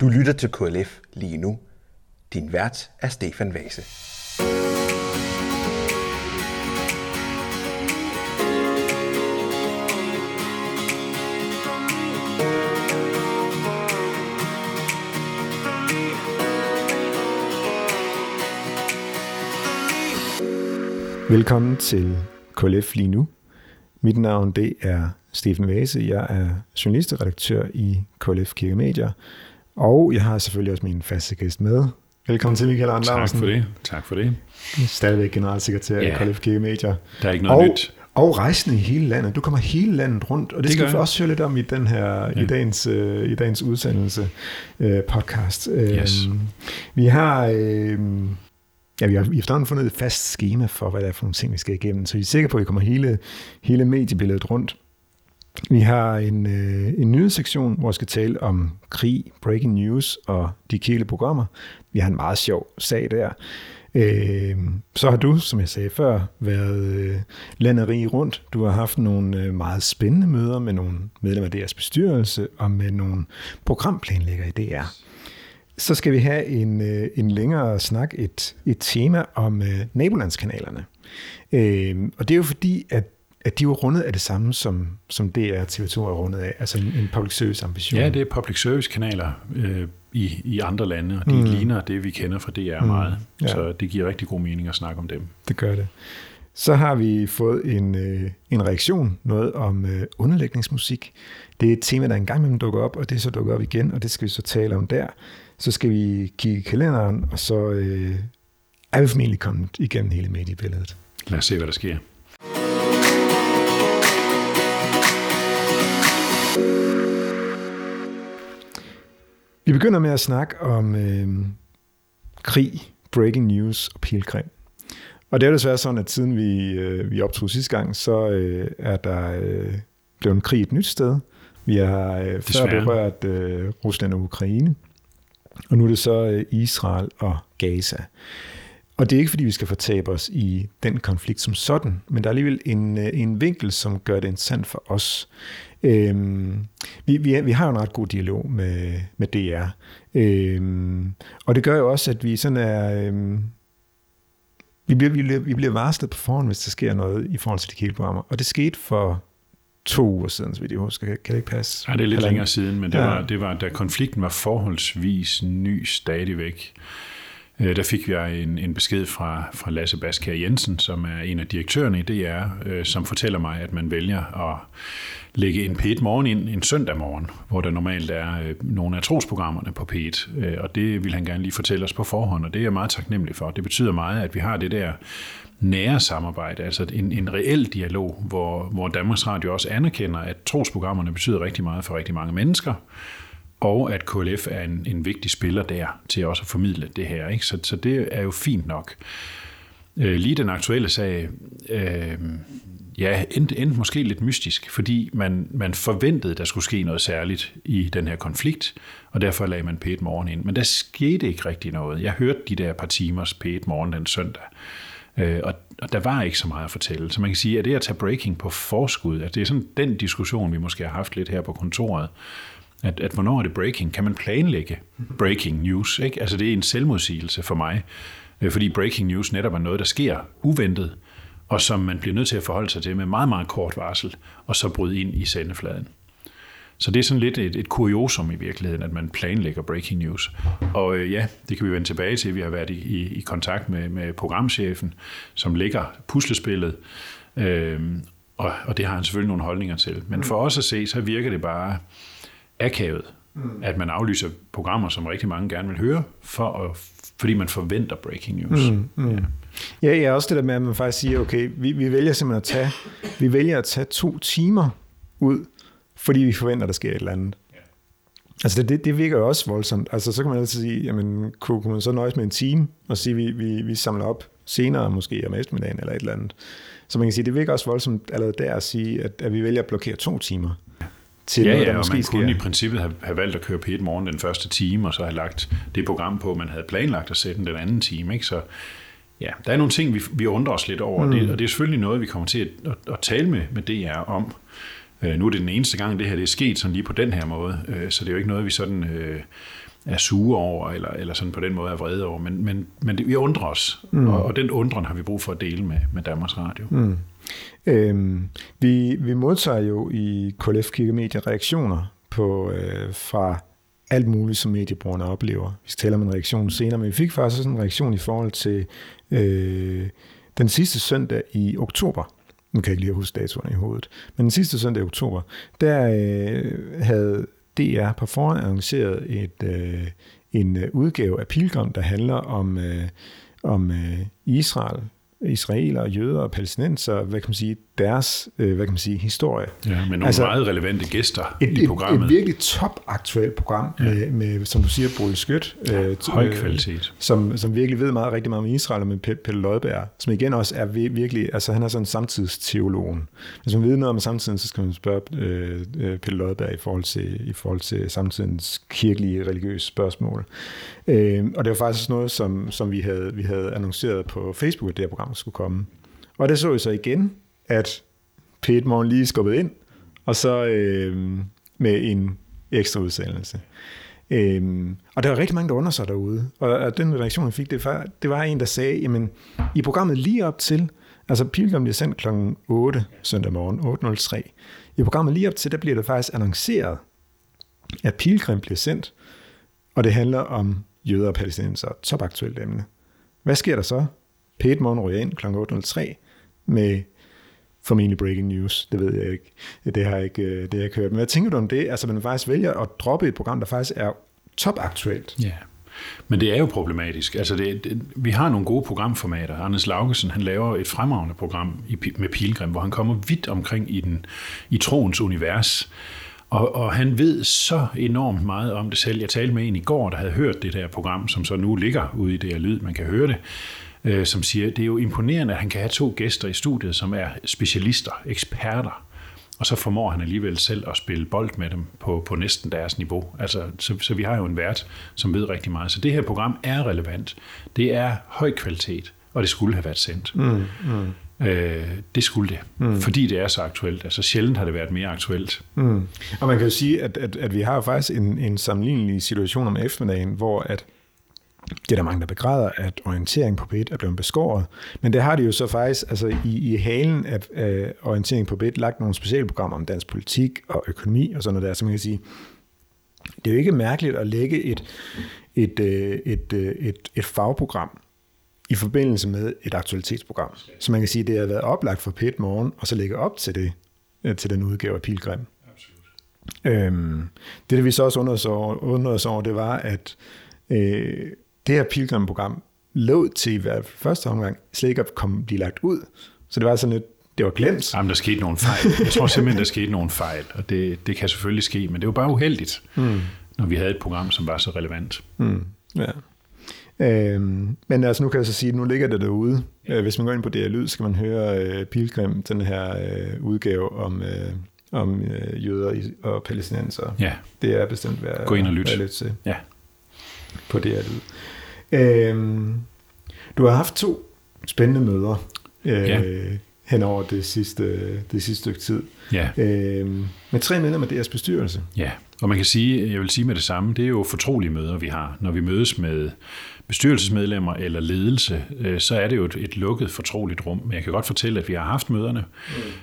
Du lytter til KLF lige nu. Din vært er Stefan Vase. Velkommen til KLF lige nu. Mit navn det er Stefan Vase. Jeg er journalist og redaktør i KLF Kirke Medier. Og jeg har selvfølgelig også min faste gæst med. Velkommen til, Michael Arne Tak for det. Tak for det. Stadigvæk generalsekretær Ja. i Kirke Medier. Der er ikke noget og, nyt. Og rejsende i hele landet. Du kommer hele landet rundt, og det, Det skal vi jeg. også høre lidt om i, den her, ja. i, dagens, øh, i dagens udsendelse øh, podcast. Øh, Yes. Vi har... Øh, Ja, vi har efterhånden fundet et fast schema for, hvad det er for nogle ting, vi skal igennem, så vi er sikre på, at vi kommer hele, hele mediebilledet rundt. Vi har en, øh, en nyhedssektion, hvor vi skal tale om krig, breaking news og de kæle programmer. Vi har en meget sjov sag der. Øh, så har du, som jeg sagde før, været øh, landet rig rundt. Du har haft nogle øh, meget spændende møder med nogle medlemmer af DR's bestyrelse og med nogle programplanlæggere i DR. Så skal vi have en, øh, en længere snak, et, et tema om øh, nabolandskanalerne. Øh, og det er jo fordi, at, at de er jo rundet af det samme, som, som DR TV2 er rundet af, altså en, en public service ambition. Ja, det er public service kanaler øh, i, i andre lande, og de Mm. ligner det, vi kender fra DR Mm. meget. Ja. Så det giver rigtig god mening at snakke om dem. det gør det. Så har vi fået en, øh, en reaktion, noget om øh, underlægningsmusik. Det er et tema, der engang imellem dukker op, og det er så dukket op igen, og det skal vi så tale om der. Så skal vi kigge i kalenderen, og så øh, er vi formentlig kommet igennem hele mediebilledet. Lad os se, hvad der sker. Vi begynder med at snakke om øh, krig, breaking news og pilgrim. Og det er jo desværre sådan, at siden vi, øh, vi optog sidste gang, så øh, er der øh, blevet en krig et nyt sted. Vi har øh, før berørt øh, Rusland og Ukraine, og nu er det så øh, Israel og Gaza. Og det er ikke, fordi vi skal fortabe os i den konflikt som sådan, men der er alligevel en, øh, en vinkel, som gør det interessant for os. Øhm, vi, vi, vi har jo en ret god dialog med, med DR, øhm, og det gør jo også, at vi sådan er... Øhm, vi bliver, vi, bliver, vi bliver varslet på forhånd, hvis der sker noget i forhold til de kælprogrammer. Og det skete for to uger siden, så vidt jeg husker. Kan det ikke passe? Ja, det er lidt Halvanden- længere siden, men det, ja. var, det var, da konflikten var forholdsvis ny stadigvæk. Øh, Der fik jeg en, en besked fra, fra Lasse Baskær Jensen, som er en af direktørerne i DR, øh, som fortæller mig, at man vælger at lægge en P1 morgen ind en søndag morgen, hvor der normalt er øh, nogle af trosprogrammerne på P1. Øh, Og det vil han gerne lige fortælle os på forhånd, og det er jeg meget taknemmelig for. Det betyder meget, at vi har det der nære samarbejde, altså en, en reel dialog, hvor, hvor Danmarks Radio også anerkender, at trosprogrammerne betyder rigtig meget for rigtig mange mennesker, og at KLF er en, en vigtig spiller der til også at formidle det her. Ikke? Så, så det er jo fint nok. Øh, lige den aktuelle sag, øh, ja, endte, endte måske lidt mystisk, fordi man, man forventede, der skulle ske noget særligt i den her konflikt, og derfor lagde man pæt morgen ind. Men der skete ikke rigtig noget. Jeg hørte de der par timers pæt morgen den søndag, øh, og, og der var ikke så meget at fortælle. Så man kan sige, at det at tage breaking på forskud, at det er sådan den diskussion, vi måske har haft lidt her på kontoret, at, at hvornår er det breaking? Kan man planlægge breaking news? Ikke? Altså det er en selvmodsigelse for mig, øh, fordi breaking news netop er noget, der sker uventet, og som man bliver nødt til at forholde sig til med meget, meget kort varsel, og så bryde ind i sendefladen. Så det er sådan lidt et, et kuriosum i virkeligheden, at man planlægger breaking news. Og øh, ja, det kan vi vende tilbage til. Vi har været i, i, i kontakt med, med programchefen, som ligger puslespillet, øh, og, og det har han selvfølgelig nogle holdninger til. Men for os at se, så virker det bare akavet, at man aflyser programmer, som rigtig mange gerne vil høre, for at, fordi man forventer breaking news. Mm. Mm. Ja, ja, også det der med, at man faktisk siger, okay, vi, vi vælger simpelthen at tage, vi vælger at tage to timer ud, fordi vi forventer, at der sker et eller andet. Altså det, det, det virker jo også voldsomt. Altså så kan man altid sige, jamen kunne, kunne man så nøjes med en time, og sige, vi, vi, vi samler op senere, måske om eftermiddagen eller et eller andet. Så man kan sige, det virker også voldsomt allerede der at sige, at, at vi vælger at blokere to timer til Ja, noget, ja, der og måske man sker. kunne i princippet have, have valgt at køre P1 morgen den første time, og så have lagt det program på, man havde planlagt at sætte den den anden time. Ikke? Så ja, der er nogle ting, vi, vi undrer os lidt over, mm. det, og det er selvfølgelig noget, vi kommer til at, at, at tale med, med DR om. Øh, nu er det den eneste gang, det her det er sket sådan lige på den her måde, øh, så det er jo ikke noget, vi sådan øh, er sure over, eller, eller sådan på den måde er vrede over, men, men, men det, vi undrer os, mm. og, og den undren har vi brug for at dele med, med Danmarks Radio. Mm. Øhm, vi, vi modtager jo i KLF Kirkemedia reaktioner på, øh, fra alt muligt, som mediebrugerne oplever. Vi skal tale om en reaktion senere, men vi fik faktisk også en reaktion i forhold til øh, den sidste søndag i oktober. Nu kan jeg ikke lige huske datoerne i hovedet. Men den sidste søndag i oktober, der øh, havde DR på forhånd arrangeret et, øh, en udgave af Pilgrim, der handler om, øh, om øh, Israel, israeler, jøder og palæstinenser, hvad kan man sige, deres, øh, hvad kan man sige, historie. Ja, med nogle altså, meget relevante gæster et, i programmet. Et, et virkelig top-aktuelt program ja. med, med, som du siger, Bolig Skødt. Øh, Høj kvalitet. som, som virkelig ved meget rigtig meget om Israel og med Pelle Lodberg, som igen også er virkelig, altså han er sådan en samtidsteolog. Hvis man ved noget om samtiden, så skal man spørge øh, øh, Pelle Lodberg i forhold til, i forhold til samtidens kirkelige, religiøse spørgsmål. Øh, og det var faktisk noget, som, som vi, havde, vi havde annonceret på Facebook, at det her program skulle komme. Og det så vi så igen, at Pete Morgen lige skubbet ind, og så øh, med en ekstra udsendelse. Øhm, og der var rigtig mange, der under sig derude. Og, og den reaktion, jeg fik, det var, det var en, der sagde, jamen, i programmet lige op til, altså Pilgrim bliver sendt kl. 8 søndag morgen, 8.03. I programmet lige op til, der bliver det faktisk annonceret, at Pilgrim bliver sendt, og det handler om jøder og palæstinenser, topaktuelt emne. Hvad sker der så? Pete Morgen ryger ind kl. 8.03 med formentlig breaking news. Det ved jeg ikke. Det har jeg ikke, øh, det har jeg ikke hørt. Men hvad tænker du om det? Altså, man faktisk vælger at droppe et program, der faktisk er topaktuelt. Ja. Men det er jo problematisk. Altså det, det, vi har nogle gode programformater. Anders Laugesen, han laver et fremragende program i, med Pilgrim, hvor han kommer vidt omkring i, den, i troens univers. Og, og han ved så enormt meget om det selv. Jeg talte med en i går, der havde hørt det der program, som så nu ligger ude i det her lyd, man kan høre det øh, som siger, det er jo imponerende, at han kan have to gæster i studiet, som er specialister, eksperter, og så formår han alligevel selv at spille bold med dem på, på næsten deres niveau. Altså, så, så vi har jo en vært, som ved rigtig meget. Så det her program er relevant. Det er høj kvalitet, og det skulle have været sendt. Mm, mm. Øh, det skulle det, mm. fordi det er så aktuelt. Altså sjældent har det været mere aktuelt. Mm. Og man kan jo sige, at, at, at vi har faktisk en, en sammenlignelig situation om eftermiddagen, hvor at det er der mange, der begræder, at orientering på BIT er blevet beskåret. Men det har de jo så faktisk altså i, i halen af øh, orientering på BIT lagt nogle specielle programmer om dansk politik og økonomi og sådan noget der. Så man kan sige, det er jo ikke mærkeligt at lægge et, et, øh, et, øh, et, et fagprogram i forbindelse med et aktualitetsprogram. Så man kan sige, at det har været oplagt for PET morgen, og så lægge op til det, øh, til den udgave af Pilgrim. Øhm, det, det vi så også undrede os over, undrede os over det var, at øh, det her pilgrimprogram lå til i hvert fald første omgang slet ikke at komme, blive lagt ud. Så det var sådan lidt, det var glemt. Jamen, der skete nogle fejl. Jeg tror simpelthen, der skete nogle fejl, og det, det kan selvfølgelig ske, men det var bare uheldigt, mm. når vi havde et program, som var så relevant. Mm. Ja. Øhm, men altså nu kan jeg så sige, at nu ligger det derude. Øh, hvis man går ind på DR Lyd, skal man høre øh, Pilgrim, den her øh, udgave om, øh, om øh, jøder og palæstinenser. Ja. Det er bestemt værd, Gå ind og lyt. til. Ja. På DR Lyd. Øhm, du har haft to spændende møder øh, ja. hen over det sidste, det sidste stykke tid. Ja. Øhm, med tre medlemmer af deres bestyrelse. Ja, og man kan sige, jeg vil sige med det samme, det er jo fortrolige møder, vi har. Når vi mødes med bestyrelsesmedlemmer eller ledelse, øh, så er det jo et, et lukket, fortroligt rum. Men jeg kan godt fortælle, at vi har haft møderne,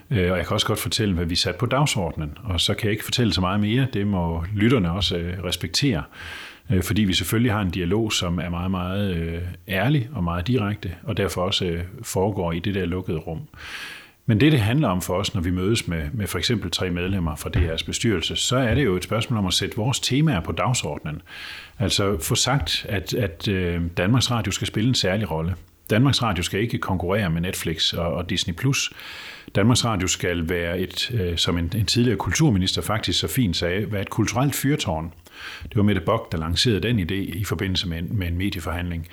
mm. øh, og jeg kan også godt fortælle, hvad vi sat på dagsordenen. Og så kan jeg ikke fortælle så meget mere. Det må lytterne også øh, respektere. Øh, fordi vi selvfølgelig har en dialog, som er meget, meget øh, ærlig og meget direkte, og derfor også øh, foregår i det der lukkede rum. Men det, det handler om for os, når vi mødes med, med for eksempel tre medlemmer fra DR's bestyrelse, så er det jo et spørgsmål om at sætte vores temaer på dagsordenen. Altså få sagt, at, at øh, Danmarks Radio skal spille en særlig rolle. Danmarks Radio skal ikke konkurrere med Netflix og, og Disney+. Danmarks Radio skal være et, øh, som en, en tidligere kulturminister faktisk så fint sagde, være et kulturelt fyrtårn. Det var Mette Bock, der lancerede den idé i forbindelse med en, med en medieforhandling.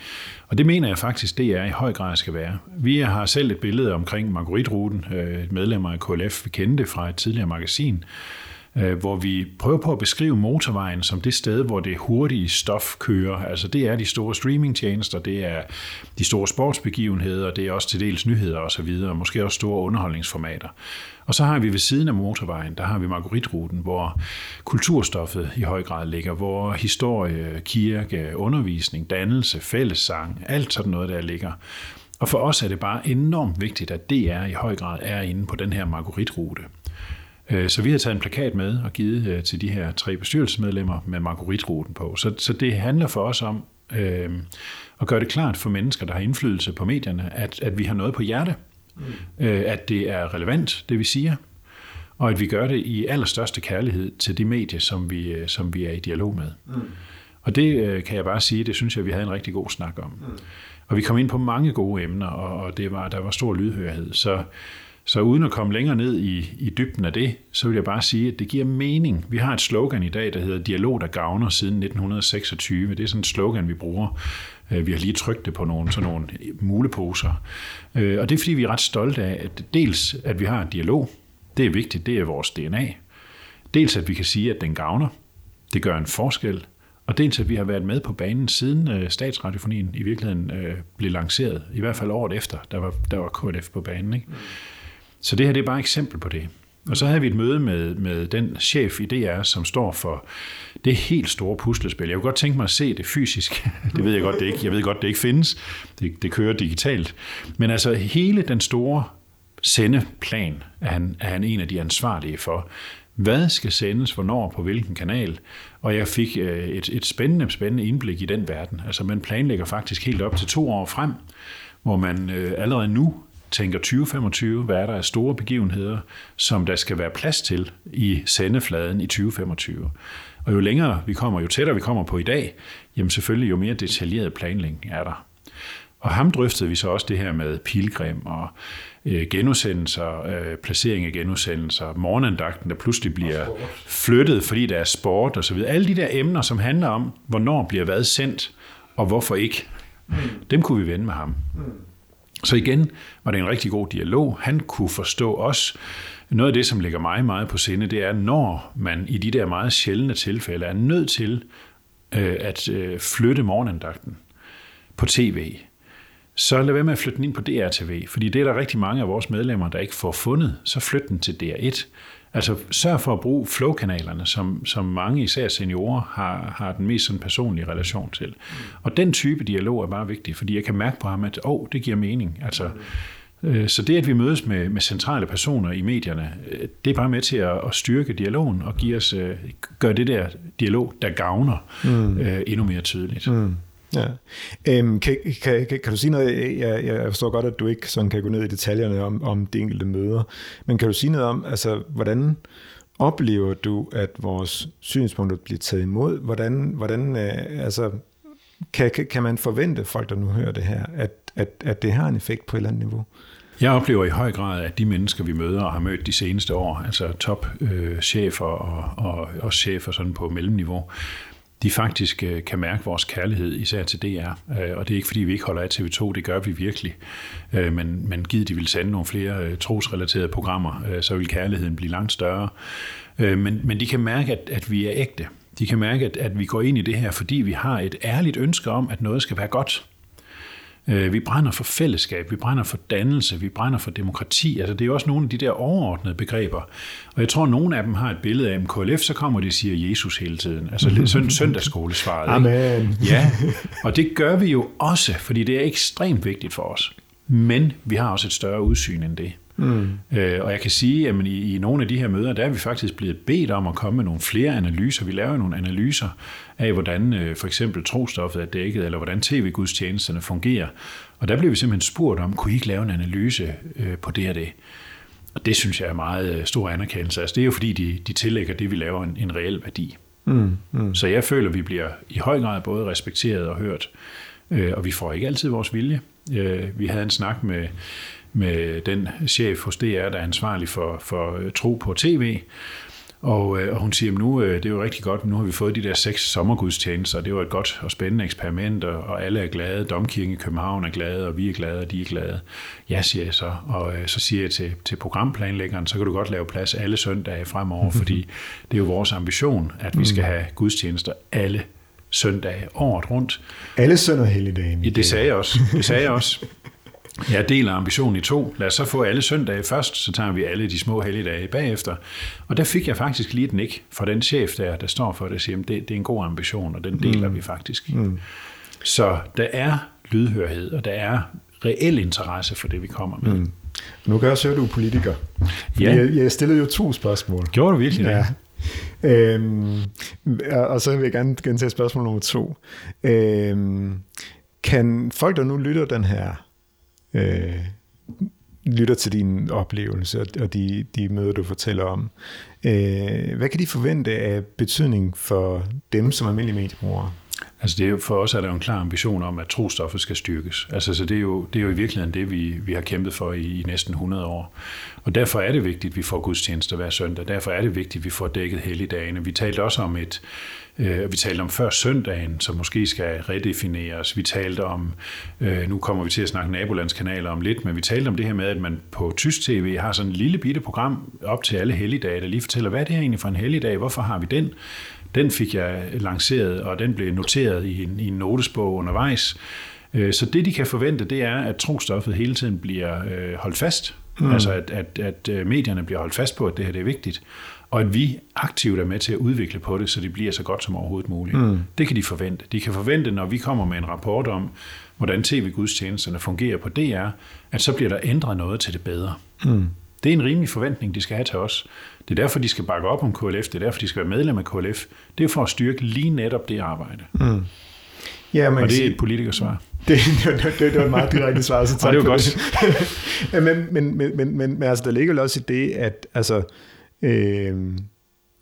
Og det mener jeg faktisk, det er i høj grad skal være. Vi har selv et billede omkring Marguerite-ruten, øh, et medlemmer af KLF, vi kendte fra et tidligere magasin, Øh, hvor vi prøver på at beskrive motorvejen som det sted, hvor det hurtige stof kører. Altså det er de store streamingtjenester, det er de store sportsbegivenheder, det er også til dels nyheder osv., og måske også store underholdningsformater. Og så har vi ved siden af motorvejen, der har vi Marguerite-ruten, hvor kulturstoffet i høj grad ligger, hvor historie, kirke, undervisning, dannelse, fællessang, alt sådan noget der ligger. Og for os er det bare enormt vigtigt, at DR i høj grad er inde på den her Marguerite-rute. Øh, så vi har taget en plakat med og givet øh, til de her tre bestyrelsesmedlemmer med Marguerite-ruten på. Så, så det handler for os om øh, at gøre det klart for mennesker, der har indflydelse på medierne, at, at vi har noget på hjerte. Mm. Øh, at det er relevant, det vi siger, og at vi gør det i allerstørste kærlighed til de medier, som vi, som vi er i dialog med. Mm. Og det øh, kan jeg bare sige, det synes jeg, vi havde en rigtig god snak om. Mm. Og vi kom ind på mange gode emner, og, og det var, der var stor lydhørighed. Så, så uden at komme længere ned i, i dybden af det, så vil jeg bare sige, at det giver mening. Vi har et slogan i dag, der hedder Dialog, der gavner siden 1926. Det er sådan et slogan, vi bruger. Øh, vi har lige trykt det på nogle, sådan nogle muleposer. Øh, og det er fordi, vi er ret stolte af, at dels at vi har en dialog. Det er vigtigt, det er vores DNA. Dels at vi kan sige, at den gavner. Det gør en forskel. Og dels at vi har været med på banen siden øh, statsradiofonien i virkeligheden øh, blev lanceret, i hvert fald året efter, der var, der var KDF på banen. Ikke? Så det her det er bare et eksempel på det. Og så havde vi et møde med, med den chef i DR, som står for det helt store puslespil. Jeg kunne godt tænke mig at se det fysisk. Det ved jeg godt, det ikke. Jeg ved godt, det ikke findes. Det, det kører digitalt. Men altså hele den store sendeplan er han, er han en af de ansvarlige for. Hvad skal sendes, hvornår, på hvilken kanal? Og jeg fik øh, et, et spændende, spændende indblik i den verden. Altså man planlægger faktisk helt op til to år frem, hvor man øh, allerede nu tænker 2025, hvad er der af store begivenheder, som der skal være plads til i sendefladen i 2025. Og jo længere vi kommer, jo tættere vi kommer på i dag, jamen selvfølgelig jo mere detaljeret planlægning er der. Og ham drøftede vi så også det her med pilgrim og øh, genudsendelser, øh, placering af genudsendelser, morgenandagten, der pludselig bliver flyttet, fordi der er sport og så videre. Alle de der emner, som handler om, hvornår bliver hvad sendt, og hvorfor ikke, mm. dem kunne vi vende med ham. Mm. Så igen var det en rigtig god dialog. Han kunne forstå os. Noget af det, som ligger mig meget på sinde, det er, når man i de der meget sjældne tilfælde er nødt til øh, at øh, flytte morgenandagten på tv, så lad være med at flytte den ind på DRTV, fordi det er der rigtig mange af vores medlemmer, der ikke får fundet, så flyt den til DR1. Altså sørg for at bruge flowkanalerne, som, som mange især seniorer har, har den mest sådan personlige relation til. Og den type dialog er bare vigtig, fordi jeg kan mærke på ham, at oh, det giver mening. Altså, øh, så det, at vi mødes med, med centrale personer i medierne, øh, det er bare med til at, at styrke dialogen og give os, øh, gøre det der dialog, der gavner, mm. endnu mere tydeligt. Mm. Ja. Øhm, kan, kan, kan, kan du sige noget? Jeg, jeg forstår godt, at du ikke sådan kan gå ned i detaljerne om, om de enkelte møder, men kan du sige noget om, altså, hvordan oplever du, at vores synspunkter bliver taget imod? Hvordan, hvordan øh, altså, kan, kan man forvente, folk der nu hører det her, at, at, at det har en effekt på et eller andet niveau? Jeg oplever i høj grad, at de mennesker, vi møder og har mødt de seneste år, altså topchefer øh, og, og, og chefer sådan på mellemniveau, de faktisk øh, kan mærke vores kærlighed, især til DR. Øh, og det er ikke, fordi vi ikke holder af TV2, det gør vi virkelig. Øh, men, men givet de vil sende nogle flere trosrelaterede programmer, så vil kærligheden blive langt større. Men, men de kan mærke, at, at vi er ægte. De kan mærke, at, at vi går ind i det her, fordi vi har et ærligt ønske om, at noget skal være godt. Øh, vi brænder for fællesskab, vi brænder for dannelse, vi brænder for demokrati. Altså, det er jo også nogle af de der overordnede begreber. Og jeg tror, at nogle af dem har et billede af KLF, så kommer de og siger Jesus hele tiden. Altså sådan søndagsskolesvaret. Amen. Ja, og det gør vi jo også, fordi det er ekstremt vigtigt for os. Men vi har også et større udsyn end det. Mm. Øh, og jeg kan sige, at i, i nogle af de her møder, der er vi faktisk blevet bedt om at komme med nogle flere analyser. Vi laver nogle analyser af, hvordan øh, for eksempel trostoffet er dækket, eller hvordan tv-gudstjenesterne fungerer. Og der blev vi simpelthen spurgt om, kunne I ikke lave en analyse øh, på det og det? Og det synes jeg er meget øh, stor anerkendelse. Altså, det er jo fordi, de, de tillægger det, vi laver, en, en reel værdi. Mm, mm. Så jeg føler, vi bliver i høj grad både respekteret og hørt. Øh, og vi får ikke altid vores vilje. Øh, vi havde en snak med med den chef hos DR, der er ansvarlig for, for tro på tv. Og, øh, og hun siger, at nu øh, det er jo rigtig godt, nu har vi fået de der seks sommergudstjenester, det var et godt og spændende eksperiment, og, og alle er glade, Domkirken i København er glade, og vi er glade, og de er glade. Ja, siger jeg så, og øh, så siger jeg til, til programplanlæggeren, så kan du godt lave plads alle søndage fremover, fordi det er jo vores ambition, at vi skal have gudstjenester alle søndage året rundt. Alle søndag helligdage. Ja, det sagde jeg også. Det sagde jeg også. Jeg deler ambitionen i to. Lad os så få alle søndage først, så tager vi alle de små helligdage bagefter. Og der fik jeg faktisk lige den ikke fra den chef der, der står for det, og siger, det, det er en god ambition, og den deler mm. vi faktisk. Mm. Så der er lydhørhed, og der er reel interesse for det, vi kommer med. Mm. Nu kan jeg også høre, at du er politiker. Ja. Jeg, jeg stillede jo to spørgsmål. Gjorde du virkelig det? Ja. Øhm, og så vil jeg gerne gentage spørgsmål nummer to. Øhm, kan folk, der nu lytter den her, øh, lytter til din oplevelse og de, de møder, du fortæller om, øh, hvad kan de forvente af betydning for dem som almindelige mediebrugere? Altså det er, jo, for os er der jo en klar ambition om, at trostoffet skal styrkes. Altså, så det er, jo, det er jo i virkeligheden det, vi, vi har kæmpet for i, i næsten 100 år. Og derfor er det vigtigt, at vi får gudstjenester hver søndag. Derfor er det vigtigt, at vi får dækket helligdagene. Vi talte også om et, vi talte om før søndagen, som måske skal redefineres. Vi talte om, øh, nu kommer vi til at snakke nabolandskanaler om lidt, men vi talte om det her med, at man på tysk tv har sådan en lille bitte program op til alle helligdage, der lige fortæller, hvad er det her egentlig for en helligdag? Hvorfor har vi den? Den fik jeg lanceret, og den blev noteret i en, i en notesbog undervejs. Øh, så det, de kan forvente, det er, at trostoffet hele tiden bliver øh, holdt fast. Mm. Altså, at, at, at øh, medierne bliver holdt fast på, at det her det er vigtigt. Og at vi aktivt er med til at udvikle på det, så det bliver så godt som overhovedet muligt. Mm. Det kan de forvente. De kan forvente, når vi kommer med en rapport om, hvordan tv-gudstjenesterne fungerer på DR, at så bliver der ændret noget til det bedre. Mm. Det er en rimelig forventning, de skal have til os. Det er derfor, de skal bakke op om KLF. Det er derfor, de skal være medlem af KLF. Det er for at styrke lige netop det arbejde. Mm. Ja, man og det er et politikersvar. Det, det, det, det var et meget direkte svar, så tak det var godt. Det. men, men, men, men, men, men altså, der ligger jo også i det, at altså, øh,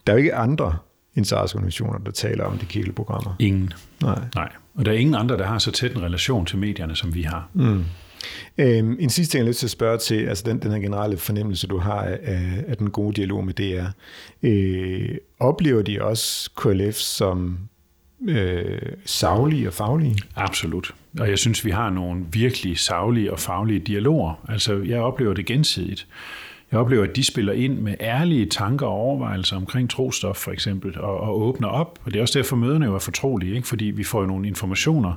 der er jo ikke andre interesseorganisationer, der taler om de kirkeprogrammer. Ingen. Nej. Nej. Og der er ingen andre, der har så tæt en relation til medierne, som vi har. Mm. Øhm, en sidste ting, jeg har lyst til at spørge til, altså den, den her generelle fornemmelse, du har af, af den gode dialog med DR. Øh, oplever de også KLF som øh, savlige og faglige? Absolut. Og jeg synes, vi har nogle virkelig savlige og faglige dialoger. Altså, jeg oplever det gensidigt. Jeg oplever, at de spiller ind med ærlige tanker og overvejelser omkring trostof, for eksempel, og, og åbner op. Og det er også derfor, møderne jo er fortrolige, ikke? fordi vi får jo nogle informationer,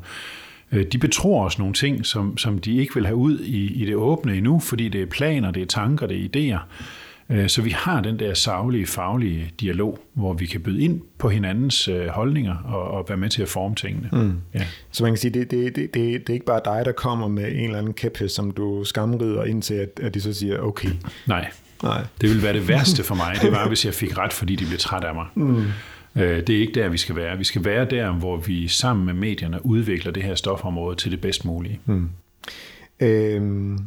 øh, de betror os nogle ting, som, som de ikke vil have ud i, i det åbne endnu, fordi det er planer, det er tanker, det er idéer. Øh, så vi har den der savlige, faglige dialog, hvor vi kan byde ind på hinandens øh, holdninger og, og være med til at forme tingene. Mm. Ja. Så man kan sige, det, det, det, det, er ikke bare dig, der kommer med en eller anden kæphest, som du skamrider ind til, at, at de så siger, okay. Nej. Nej, det ville være det værste for mig. Det var, hvis jeg fik ret, fordi de blev træt af mig. Mm. Øh, det er ikke der, vi skal være. Vi skal være der, hvor vi sammen med medierne udvikler det her stofområde til det bedst mulige. Hmm. Øhm,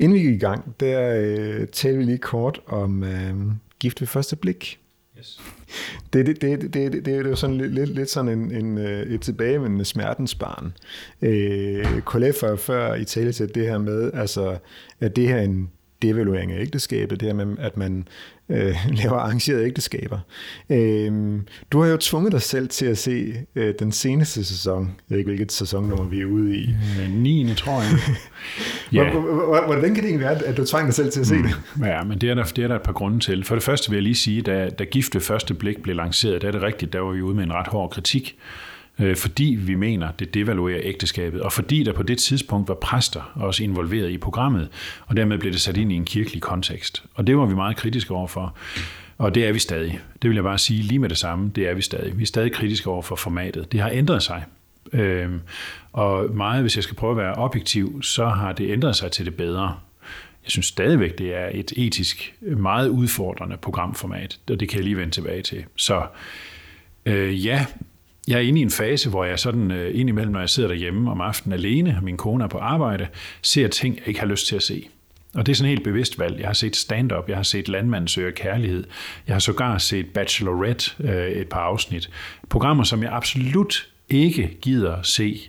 inden vi gik i gang, der øh, talte vi lige kort om øh, gift ved første blik. Yes. Det, det, det, det, det, det, det er jo sådan lidt, lidt sådan en, en, øh, et tilbagevendende smertens barn. Øh, har før i tale til det her med, altså, at det her er en devaluering af ægteskabet, det her med, at man øh, laver arrangerede ægteskaber. Øh, du har jo tvunget dig selv til at se øh, den seneste sæson. Jeg ved ikke, hvilket sæsonnummer vi er ude i. Øh, 9. tror jeg. ja. Hvordan kan det egentlig være, at du tvang dig selv til at se mm. det? Ja, men det er, der, det er der et par grunde til. For det første vil jeg lige sige, da, da Gift ved første blik blev lanceret, der er det rigtigt, der var vi ude med en ret hård kritik øh, fordi vi mener, det devaluerer ægteskabet, og fordi der på det tidspunkt var præster også involveret i programmet, og dermed blev det sat ind i en kirkelig kontekst. Og det var vi meget kritiske overfor. Og det er vi stadig. Det vil jeg bare sige lige med det samme. Det er vi stadig. Vi er stadig kritiske over for formatet. Det har ændret sig. Øhm, og meget, hvis jeg skal prøve at være objektiv, så har det ændret sig til det bedre. Jeg synes stadigvæk, det er et etisk meget udfordrende programformat, og det kan jeg lige vende tilbage til. Så øh, ja, jeg er inde i en fase, hvor jeg sådan øh, indimellem, når jeg sidder derhjemme om aftenen alene, og min kone er på arbejde, ser ting, jeg ikke har lyst til at se. Og det er sådan helt bevidst valg. Jeg har set stand-up, jeg har set Landmand søger kærlighed, jeg har sågar set Bachelorette øh, et par afsnit. Programmer, som jeg absolut ikke gider se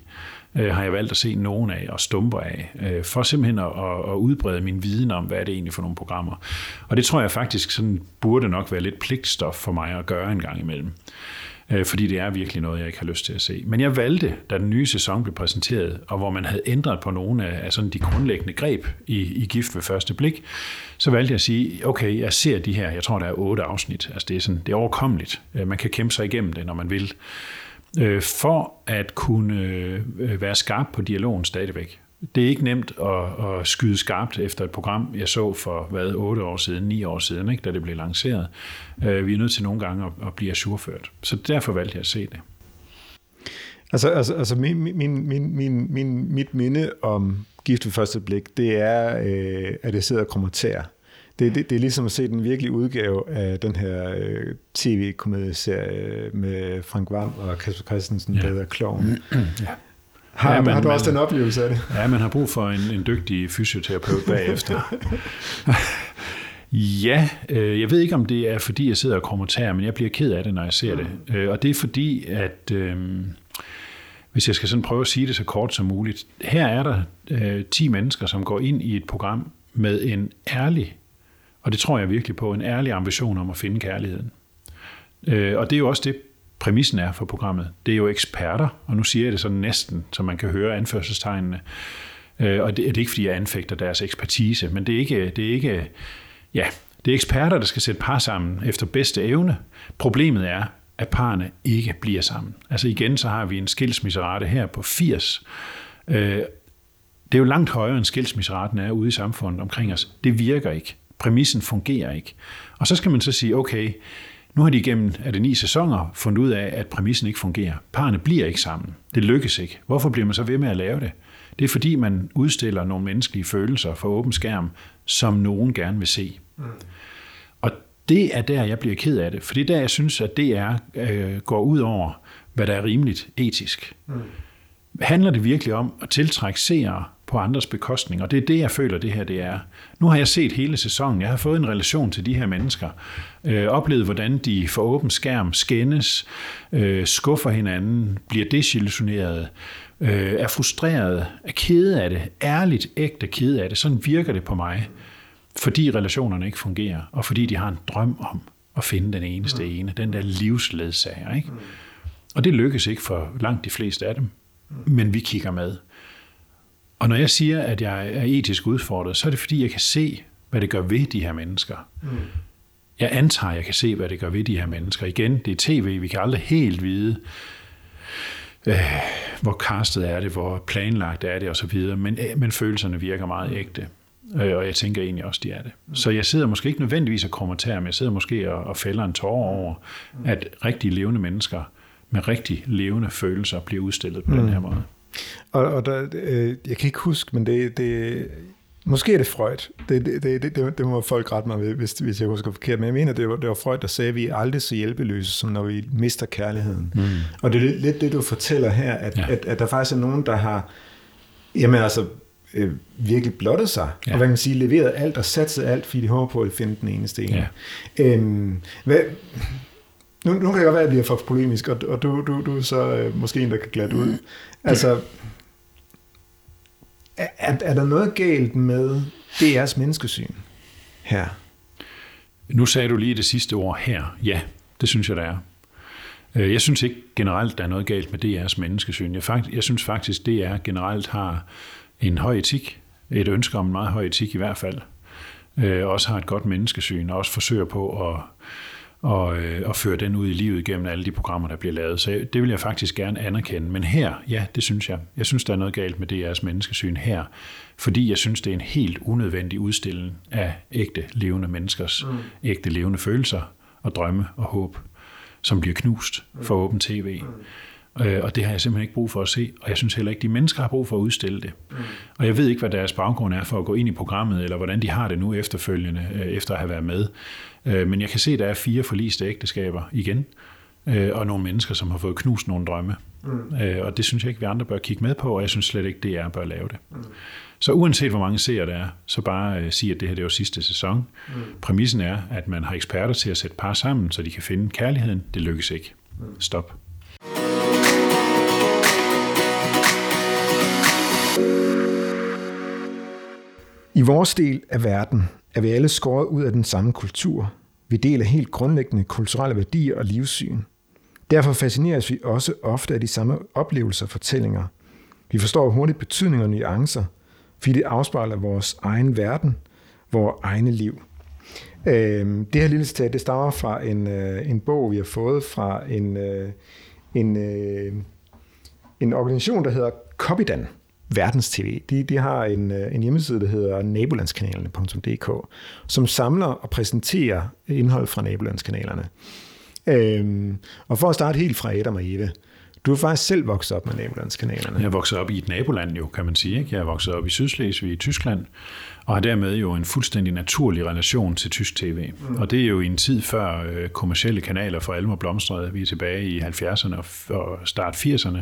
øh, har jeg valgt at se nogen af og stumper af, øh, for simpelthen at, at udbrede min viden om, hvad er det egentlig for nogle programmer. Og det tror jeg faktisk sådan burde nok være lidt pligtstof for mig at gøre en gang imellem øh, fordi det er virkelig noget, jeg ikke har lyst til at se. Men jeg valgte, da den nye sæson blev præsenteret, og hvor man havde ændret på nogle af, af sådan de grundlæggende greb i, i Gift ved første blik, så valgte jeg at sige, okay, jeg ser de her, jeg tror, der er otte afsnit. Altså det er, sådan, det er overkommeligt. Øh, man kan kæmpe sig igennem det, når man vil. Øh, for at kunne øh, være skarp på dialogen stadigvæk. Det er ikke nemt at, at skyde skarpt efter et program, jeg så for hvad, 8 år siden, 9 år siden, ikke, da det blev lanceret. Vi er nødt til nogle gange at, at blive ajourført. Så derfor valgte jeg at se det. Altså, altså, altså min, min, min, min, min, mit minde om gift ved første blik, det er, øh, at jeg sidder og kommenterer. Det, det, det er ligesom at se den virkelige udgave af den her øh, tv-komedieserie med Frank Vam og Kasper Christensen, ja. der hedder Kloven. ja. Har, ja, man, har du også man, den oplevelse af det? Ja, man har brug for en, en dygtig fysioterapeut bagefter. ja, øh, jeg ved ikke, om det er, fordi jeg sidder og kommenterer, men jeg bliver ked af det, når jeg ser det. Mm. Øh, og det er fordi, at... Øh, hvis jeg skal sådan prøve at sige det så kort som muligt. Her er der øh, 10 mennesker, som går ind i et program med en ærlig, og det tror jeg virkelig på, en ærlig ambition om at finde kærligheden. Øh, og det er jo også det, præmissen er for programmet. Det er jo eksperter, og nu siger jeg det sådan næsten, så man kan høre anførselstegnene. Øh, og det, det er ikke, fordi jeg anfægter deres ekspertise, men det er ikke, det er ikke ja, det er eksperter, der skal sætte par sammen efter bedste evne. Problemet er, at parerne ikke bliver sammen. Altså igen, så har vi en skilsmisserate her på 80. Øh, det er jo langt højere, end skilsmisseraten er ude i samfundet omkring os. Det virker ikke. Præmissen fungerer ikke. Og så skal man så sige, okay, nu har de igennem er det ni sæsoner fundet ud af, at præmissen ikke fungerer. Parerne bliver ikke sammen. Det lykkes ikke. Hvorfor bliver man så ved med at lave det? Det er fordi, man udstiller nogle menneskelige følelser for åben skærm, som nogen gerne vil se. Mm. Og det er der, jeg bliver ked af det. For det er der, jeg synes, at det er, øh, går ud over, hvad der er rimeligt etisk. Mm. Handler det virkelig om at tiltrække seere på andres bekostning? Og det er det, jeg føler, det her det er. Nu har jeg set hele sæsonen. Jeg har fået en relation til de her mennesker. Øh, oplevet, hvordan de for åben skærm skændes, øh, skuffer hinanden, bliver desillusioneret, øh, er frustreret, er kede af det, ærligt, ægte kede af det. Sådan virker det på mig. Fordi relationerne ikke fungerer, og fordi de har en drøm om at finde den eneste mm. ene, den der livsledsager. Ikke? Mm. Og det lykkes ikke for langt de fleste af dem, mm. men vi kigger med. Og når jeg siger, at jeg er etisk udfordret, så er det fordi, jeg kan se, hvad det gør ved de her mennesker. Mm. Jeg antager, at jeg kan se, hvad det gør ved de her mennesker. Igen, det er tv, vi kan aldrig helt vide, øh, hvor castet er det, hvor planlagt er det osv., men, øh, men følelserne virker meget ægte. Øh, og jeg tænker egentlig også, de er det. Så jeg sidder måske ikke nødvendigvis og kommenterer, men jeg sidder måske og, og fælder en tårer over, at rigtig levende mennesker med rigtig levende følelser bliver udstillet på mm. den her måde. Og, og der, øh, jeg kan ikke huske, men det, det Måske er det Freud. Det, det, det, det, det må folk rette mig ved, hvis, hvis jeg husker forkert. Men jeg mener, det var, det var Freud, der sagde, at vi er aldrig så hjælpeløse, som når vi mister kærligheden. Mm. Og det er lidt, det, du fortæller her, at, ja. at, at der faktisk er nogen, der har... Jamen altså, øh, virkelig blottet sig, ja. og hvad kan man sige, leveret alt og satset alt, fordi de håber på at finde den eneste en. Ja. Øhm, hvad, nu, nu kan det godt være, at jeg bliver for polemisk, og, og du, du, du er så øh, måske en, der kan glatte ud. Altså, er, er der noget galt med DR's menneskesyn her? Nu sagde du lige det sidste ord her. Ja, det synes jeg, der er. Øh, jeg synes ikke generelt, der er noget galt med DR's menneskesyn. Jeg, fakt, jeg synes faktisk, DR generelt har en høj etik, et ønske om en meget høj etik i hvert fald, øh, også har et godt menneskesyn, og også forsøger på at, og, øh, at føre den ud i livet gennem alle de programmer, der bliver lavet. Så det vil jeg faktisk gerne anerkende. Men her, ja, det synes jeg. Jeg synes, der er noget galt med DR's menneskesyn her, fordi jeg synes, det er en helt unødvendig udstilling af ægte levende menneskers mm. ægte levende følelser og drømme og håb, som bliver knust for åben tv. Mm. Øh, og det har jeg simpelthen ikke brug for at se, og jeg synes heller ikke, de mennesker har brug for at udstille det. Mm. Og jeg ved ikke, hvad deres baggrund er for at gå ind i programmet, eller hvordan de har det nu efterfølgende, øh, efter at have været med. Øh, men jeg kan se, at der er fire forliste ægteskaber igen, øh, og nogle mennesker, som har fået knust nogle drømme. Mm. Øh, og det synes jeg ikke, vi andre bør kigge med på, og jeg synes slet ikke, det er bør lave det. Mm. Så uanset hvor mange seere der er, så bare øh, sig, at det her det var sidste sæson. Mm. Præmissen er, at man har eksperter til at sætte par sammen, så de kan finde kærligheden. Det lykkes ikke. Mm. Stop. I vores del af verden er vi alle skåret ud af den samme kultur. Vi deler helt grundlæggende kulturelle værdier og livssyn. Derfor fascineres vi også ofte af de samme oplevelser og fortællinger. Vi forstår hurtigt betydninger og nuancer, fordi det afspejler vores egen verden, vores egne liv. Øhm, det her lille citat, det stammer fra en, øh, en bog, vi har fået fra en, øh, en, øh, en organisation, der hedder Copydan, Verdens TV. De, de har en, en hjemmeside, der hedder nabolandskanalerne.dk, som samler og præsenterer indhold fra nabolandskanalerne. Øhm, og for at starte helt fra Adam og Eve, du er faktisk selv vokset op med nabolandskanalerne. Jeg vokset op i et naboland jo, kan man sige. Ikke? Jeg vokset op i Sydslesvig i Tyskland, og har dermed jo en fuldstændig naturlig relation til tysk tv. Mm. Og det er jo i en tid før øh, kommercielle kanaler for alvor blomstrede. Vi er tilbage i 70'erne og start 80'erne,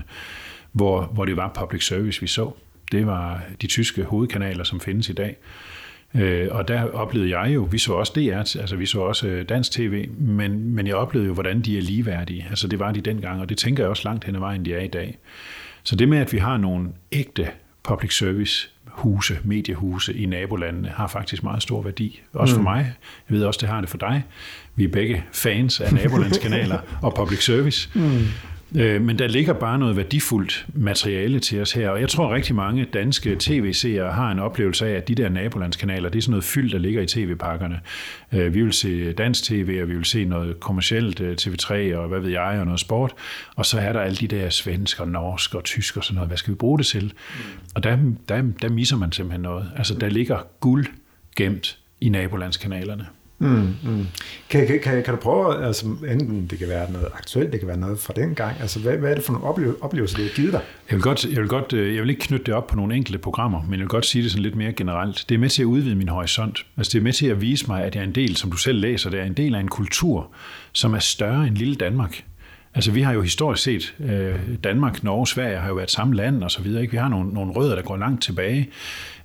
hvor, hvor det var public service, vi så. Det var de tyske hovedkanaler, som findes i dag. Øh, og der oplevede jeg jo, vi så også DR, altså vi så også øh, dansk tv, men, men jeg oplevede jo, hvordan de er ligeværdige. Altså det var de dengang, og det tænker jeg også langt hen ad vejen, de er i dag. Så det med, at vi har nogle ægte public service huse, mediehuse i nabolandene, har faktisk meget stor værdi. Også for mm. mig. Jeg ved også, det har det for dig. Vi er begge fans af nabolandskanaler og public service. Mm. Øh, men der ligger bare noget værdifuldt materiale til os her, og jeg tror rigtig mange danske tv-seere har en oplevelse af, at de der nabolandskanaler, det er sådan noget fyld, der ligger i tv-pakkerne. Øh, vi vil se dansk tv, og vi vil se noget kommercielt øh, TV3, og hvad ved jeg, og noget sport, og så er der alle de der svensk og norsk og tysk og sådan noget. Hvad skal vi bruge det til? Og der, der, der misser man simpelthen noget. Altså, der ligger guld gemt i nabolandskanalerne. Mm, mm. Kan, kan, kan, kan du prøve, altså enten det kan være noget aktuelt, det kan være noget fra den gang, altså hvad, hvad er det for nogle opleve, oplevelser, det har givet dig? Jeg vil, godt, jeg, vil godt, øh, jeg vil ikke knytte det op på nogle enkelte programmer, men jeg vil godt sige det sådan lidt mere generelt. Det er med til at udvide min horisont. Altså det er med til at vise mig, at jeg er en del, som du selv læser, det er en del af en kultur, som er større end lille Danmark. Altså vi har jo historisk set, øh, Danmark, Norge, Sverige har jo været samme land og så videre. Ikke? Vi har nogle, nogle rødder, der går langt tilbage.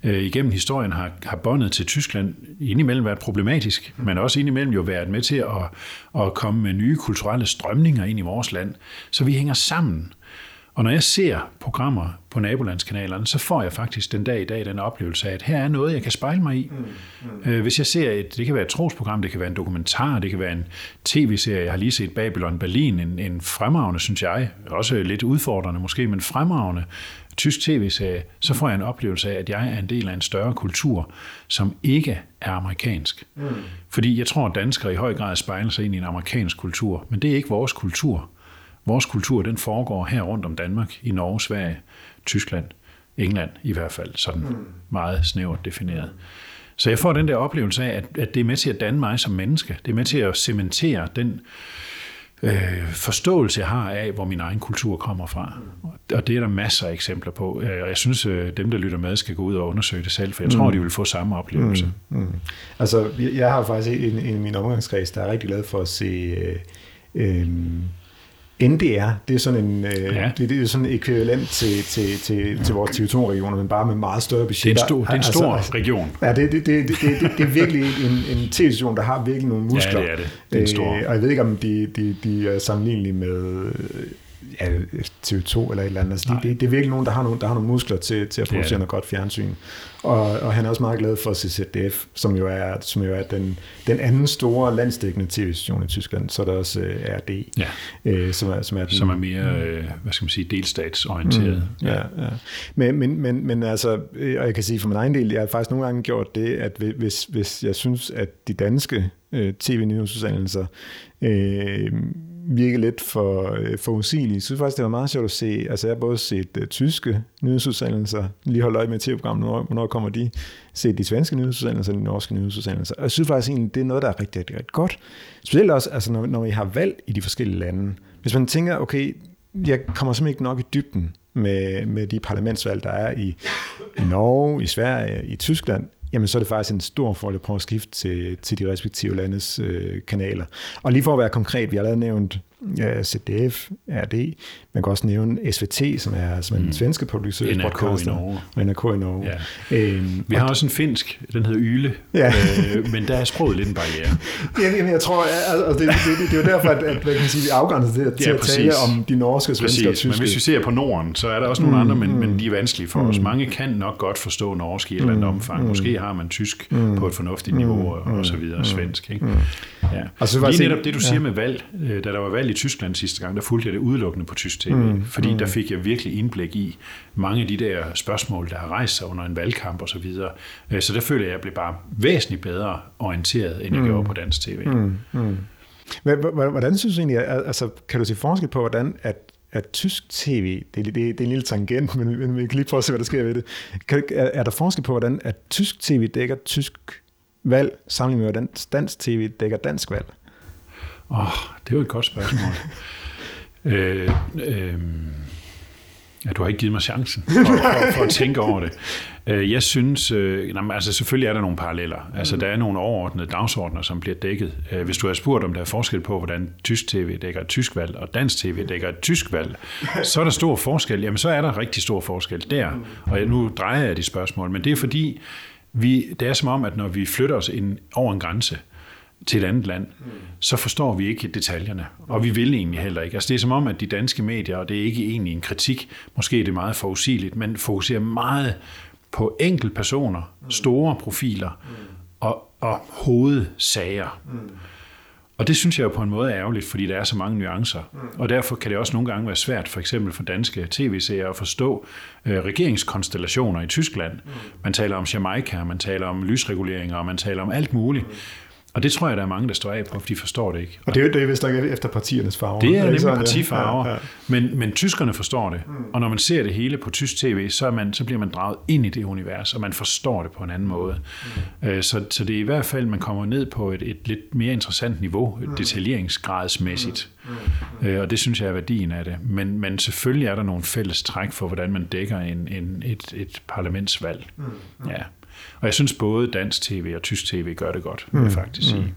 Øh, igennem historien har, har båndet til Tyskland indimellem været problematisk, men også indimellem jo været med til at, at komme med nye kulturelle strømninger ind i vores land. Så vi hænger sammen. Og når jeg ser programmer på nabolandskanalerne, så får jeg faktisk den dag i dag den oplevelse af, at her er noget, jeg kan spejle mig i. Mm, mm. Hvis jeg ser et, det kan være et trosprogram, det kan være en dokumentar, det kan være en tv-serie, jeg har lige set Babylon Berlin, en, en fremragende, synes jeg, også lidt udfordrende måske, men fremragende tysk tv-serie, så får jeg en oplevelse af, at jeg er en del af en større kultur, som ikke er amerikansk. Mm. Fordi jeg tror, at danskere i høj grad spejler sig ind i en amerikansk kultur, men det er ikke vores kultur. Vores kultur, den foregår her rundt om Danmark, i Norge, Sverige, Tyskland, England i hvert fald, sådan mm. meget snævert defineret. Så jeg får den der oplevelse af, at, at det er med til at danne mig som menneske. Det er med til at cementere den øh, forståelse, jeg har af, hvor min egen kultur kommer fra. Og det er der masser af eksempler på. Øh, og jeg synes, øh, dem, der lytter med, skal gå ud og undersøge det selv, for jeg tror, mm. de vil få samme oplevelse. Mm. Mm. Altså, jeg har faktisk en, en i min omgangskreds, der er rigtig glad for at se... Øh, øh, NDR, det er sådan en, øh, ja. det, det er sådan en ekvivalent til, til, til, til vores TV2-regioner, men bare med meget større budget. Det er en stor, det er en altså, stor altså, region. Ja, det, det, det, det, det, det er virkelig en, en tv-station, der har virkelig nogle muskler. Ja, det er det. det er en stor. Øh, og jeg ved ikke, om de, de, de er sammenlignelige med ja, TV2 eller et eller andet. Altså, det, det, det er virkelig nogen, der har nogle, der har nogle muskler til, til at producere noget godt fjernsyn. Og, og han er også meget glad for CZDF, som jo er, som jo er den, den anden store landsdækkende tv-station i Tyskland. Så er der også uh, øh, RD, ja. uh, som, er, som, er den, som er mere, uh, hvad skal man sige, delstatsorienteret. Mm, ja, ja. Men, men, men, men altså, og jeg kan sige for min egen del, jeg har faktisk nogle gange gjort det, at hvis, hvis jeg synes, at de danske uh, tv-nyhedsudsendelser uh, virke lidt for, øh, for usigelige. Jeg synes faktisk, det var meget sjovt at se. Altså, jeg har både set uh, tyske nyhedsudsendelser, lige holdt øje med tv-programmet, hvornår, hvornår kommer de, set de svenske nyhedsudsendelser, de norske nyhedsudsendelser. Og jeg synes faktisk egentlig, det er noget, der er rigtig, rigtig, rigtig godt. Specielt også, altså, når, når vi har valg i de forskellige lande. Hvis man tænker, okay, jeg kommer simpelthen ikke nok i dybden med, med de parlamentsvalg, der er i, i Norge, i Sverige, i Tyskland, jamen så er det faktisk en stor fordel at prøve at skifte til, til de respektive landes øh, kanaler. Og lige for at være konkret, vi har allerede nævnt ja, ZDF, RD. Man kan også nævne SVT, som er, som er den Mm. svenske service NRK i. Norge. Og NRK i Norge. Ja. Øhm, Vi har også en finsk, den hedder Yle, Ja. øh, men der er sproget lidt en barriere. Jamen, jeg tror, altså, det, det, det, det er jo derfor, at, at hvad kan man sige, vi afgrænser det til Ja, at tale præcis. om de norske, svenske og Præcis, men tyske. hvis vi ser på Norden, så er der også nogle andre, men, men de er vanskelige for os. Mange kan nok godt forstå norsk i et eller andet omfang. Måske har man tysk på et fornuftigt niveau, og, og så videre, svensk. Ikke? Ja. Og så var Lige netop det, du siger med valg. øh, Da der var valg i Tyskland sidste gang, der fulgte jeg det udelukkende på tysk tv, fordi der fik jeg virkelig indblik i mange af de der spørgsmål, der har rejst sig under en valgkamp og så videre. Øh, Så der føler jeg, at jeg blev bare væsentligt bedre orienteret, end jeg gjorde på dansk tv. Hvad- hvad- Hvordan synes du egentlig, altså, kan du se forskel på, hvordan at, at tysk tv, det, er- det, det er en lille tangent, men, men vi kan lige prøve at se, hvad der sker ved det. Kan, er, er der forskel på, hvordan at tysk tv dækker tysk valg, sammenlignet med, hvordan dansk tv dækker dansk valg? Åh, oh, det er jo et godt spørgsmål. øh, øh, ja, du har ikke givet mig chancen for, for, for at tænke over det. Øh, Jeg synes, øh, nej, men altså selvfølgelig er der nogle paralleller. Altså der er nogle overordnede dagsordner, som bliver dækket. Øh, Hvis du har spurgt, om der er forskel på, hvordan tysk tv dækker et tysk valg, og dansk tv dækker et tysk valg, så er der stor forskel. Jamen så er der rigtig stor forskel der. Og jeg- nu drejer jeg de spørgsmål, men det er fordi, vi, det er som om, at når vi flytter os ind over en grænse, til et andet land, så forstår vi ikke detaljerne, og vi vil egentlig heller ikke. Altså det er som om, at de danske medier, og det er ikke egentlig en kritik, måske er det meget forudsigeligt, men fokuserer meget på enkelte personer, store profiler og, og hovedsager. Og det synes jeg jo på en måde er ærgerligt, fordi der er så mange nuancer. Og derfor kan det også nogle gange være svært, for eksempel for danske tv-serier, at forstå øh, regeringskonstellationer i Tyskland. Man taler om Jamaica, man taler om lysreguleringer, og man taler om alt muligt. Og det tror jeg, der er mange, der står af på, for de forstår det ikke. Og det er jo det er vist nok efter partiernes farver. Det er ikke nemlig partifarver, Ja, ja. Men, men tyskerne forstår det. Og når man ser det hele på tysk tv, så, er man, så bliver man draget ind i det univers, og man forstår det på en anden måde. Øh, Så, så det er i hvert fald, man kommer ned på et, et lidt mere interessant niveau, detaljeringsgradsmæssigt. Øh, Og det synes jeg er værdien af det. Men, men selvfølgelig er der nogle fælles træk for, hvordan man dækker en, en, et, et parlamentsvalg. Ja. Og jeg synes både dansk tv og tysk tv gør det godt, vil jeg faktisk sige.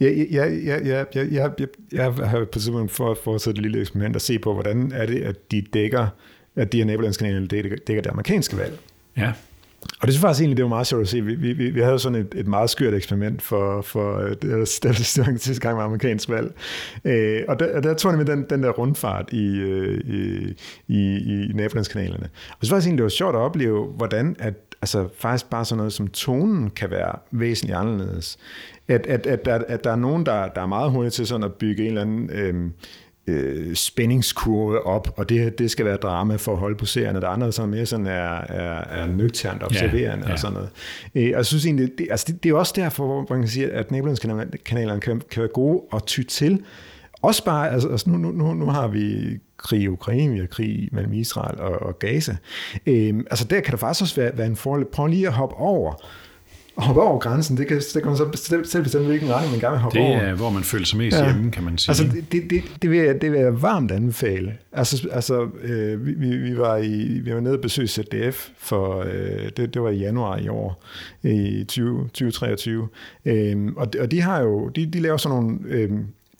Ja, ja, ja, ja, ja, ja, ja, jeg, har på tidspunkt for, fortsat et lille eksperiment at se på, hvordan er det, at de dækker, at de her nabolandskanaler dækker, dækker det amerikanske valg. Ja. Og det synes faktisk egentlig, det var meget sjovt at se. Vi, vi, vi havde sådan et, et meget skørt eksperiment for, for øh, det sidste gang med amerikansk valg. Øh, og, der, og der tog jeg med den, den der rundfart i, øh, i, i, i nabolandskanalerne. Og så faktisk egentlig, det var sjovt at opleve, hvordan at, altså faktisk bare sådan noget som tonen kan være væsentligt anderledes. At, at, at, der, at der er nogen, der, der er meget hurtigt til sådan at bygge en eller anden... Øh, øh, spændingskurve op, og det, det skal være drama for at holde på serien, og der er andre, som mere sådan er, er, er nøgternt observerende ja. og sådan noget. Øh, og jeg synes egentlig, det, altså det, det er også derfor, hvor man kan sige, at nabolandskanalerne kan, kan være gode at ty til. Også bare, altså, altså nu, nu, nu, nu har vi krig i Ukraine, vi har krig mellem Israel og, og Gaza. Øh, altså der kan der faktisk også være, være en fordel. Prøv lige at hoppe over hoppe over grænsen, det kan, det kan man så selv, selv bestemme, hvilken retning man gerne vil hoppe Det over. er, hvor man føler sig mest Ja. hjemme, kan man sige. Altså, det, det, det, det, vil jeg, det vil jeg varmt anbefale. Altså, altså øh, vi, vi, vi, var i, vi var nede og besøge ZDF, for øh, det, det var i januar i år, i 20, 2023. Øh, og, de, og de har jo, de, de laver sådan nogle øh,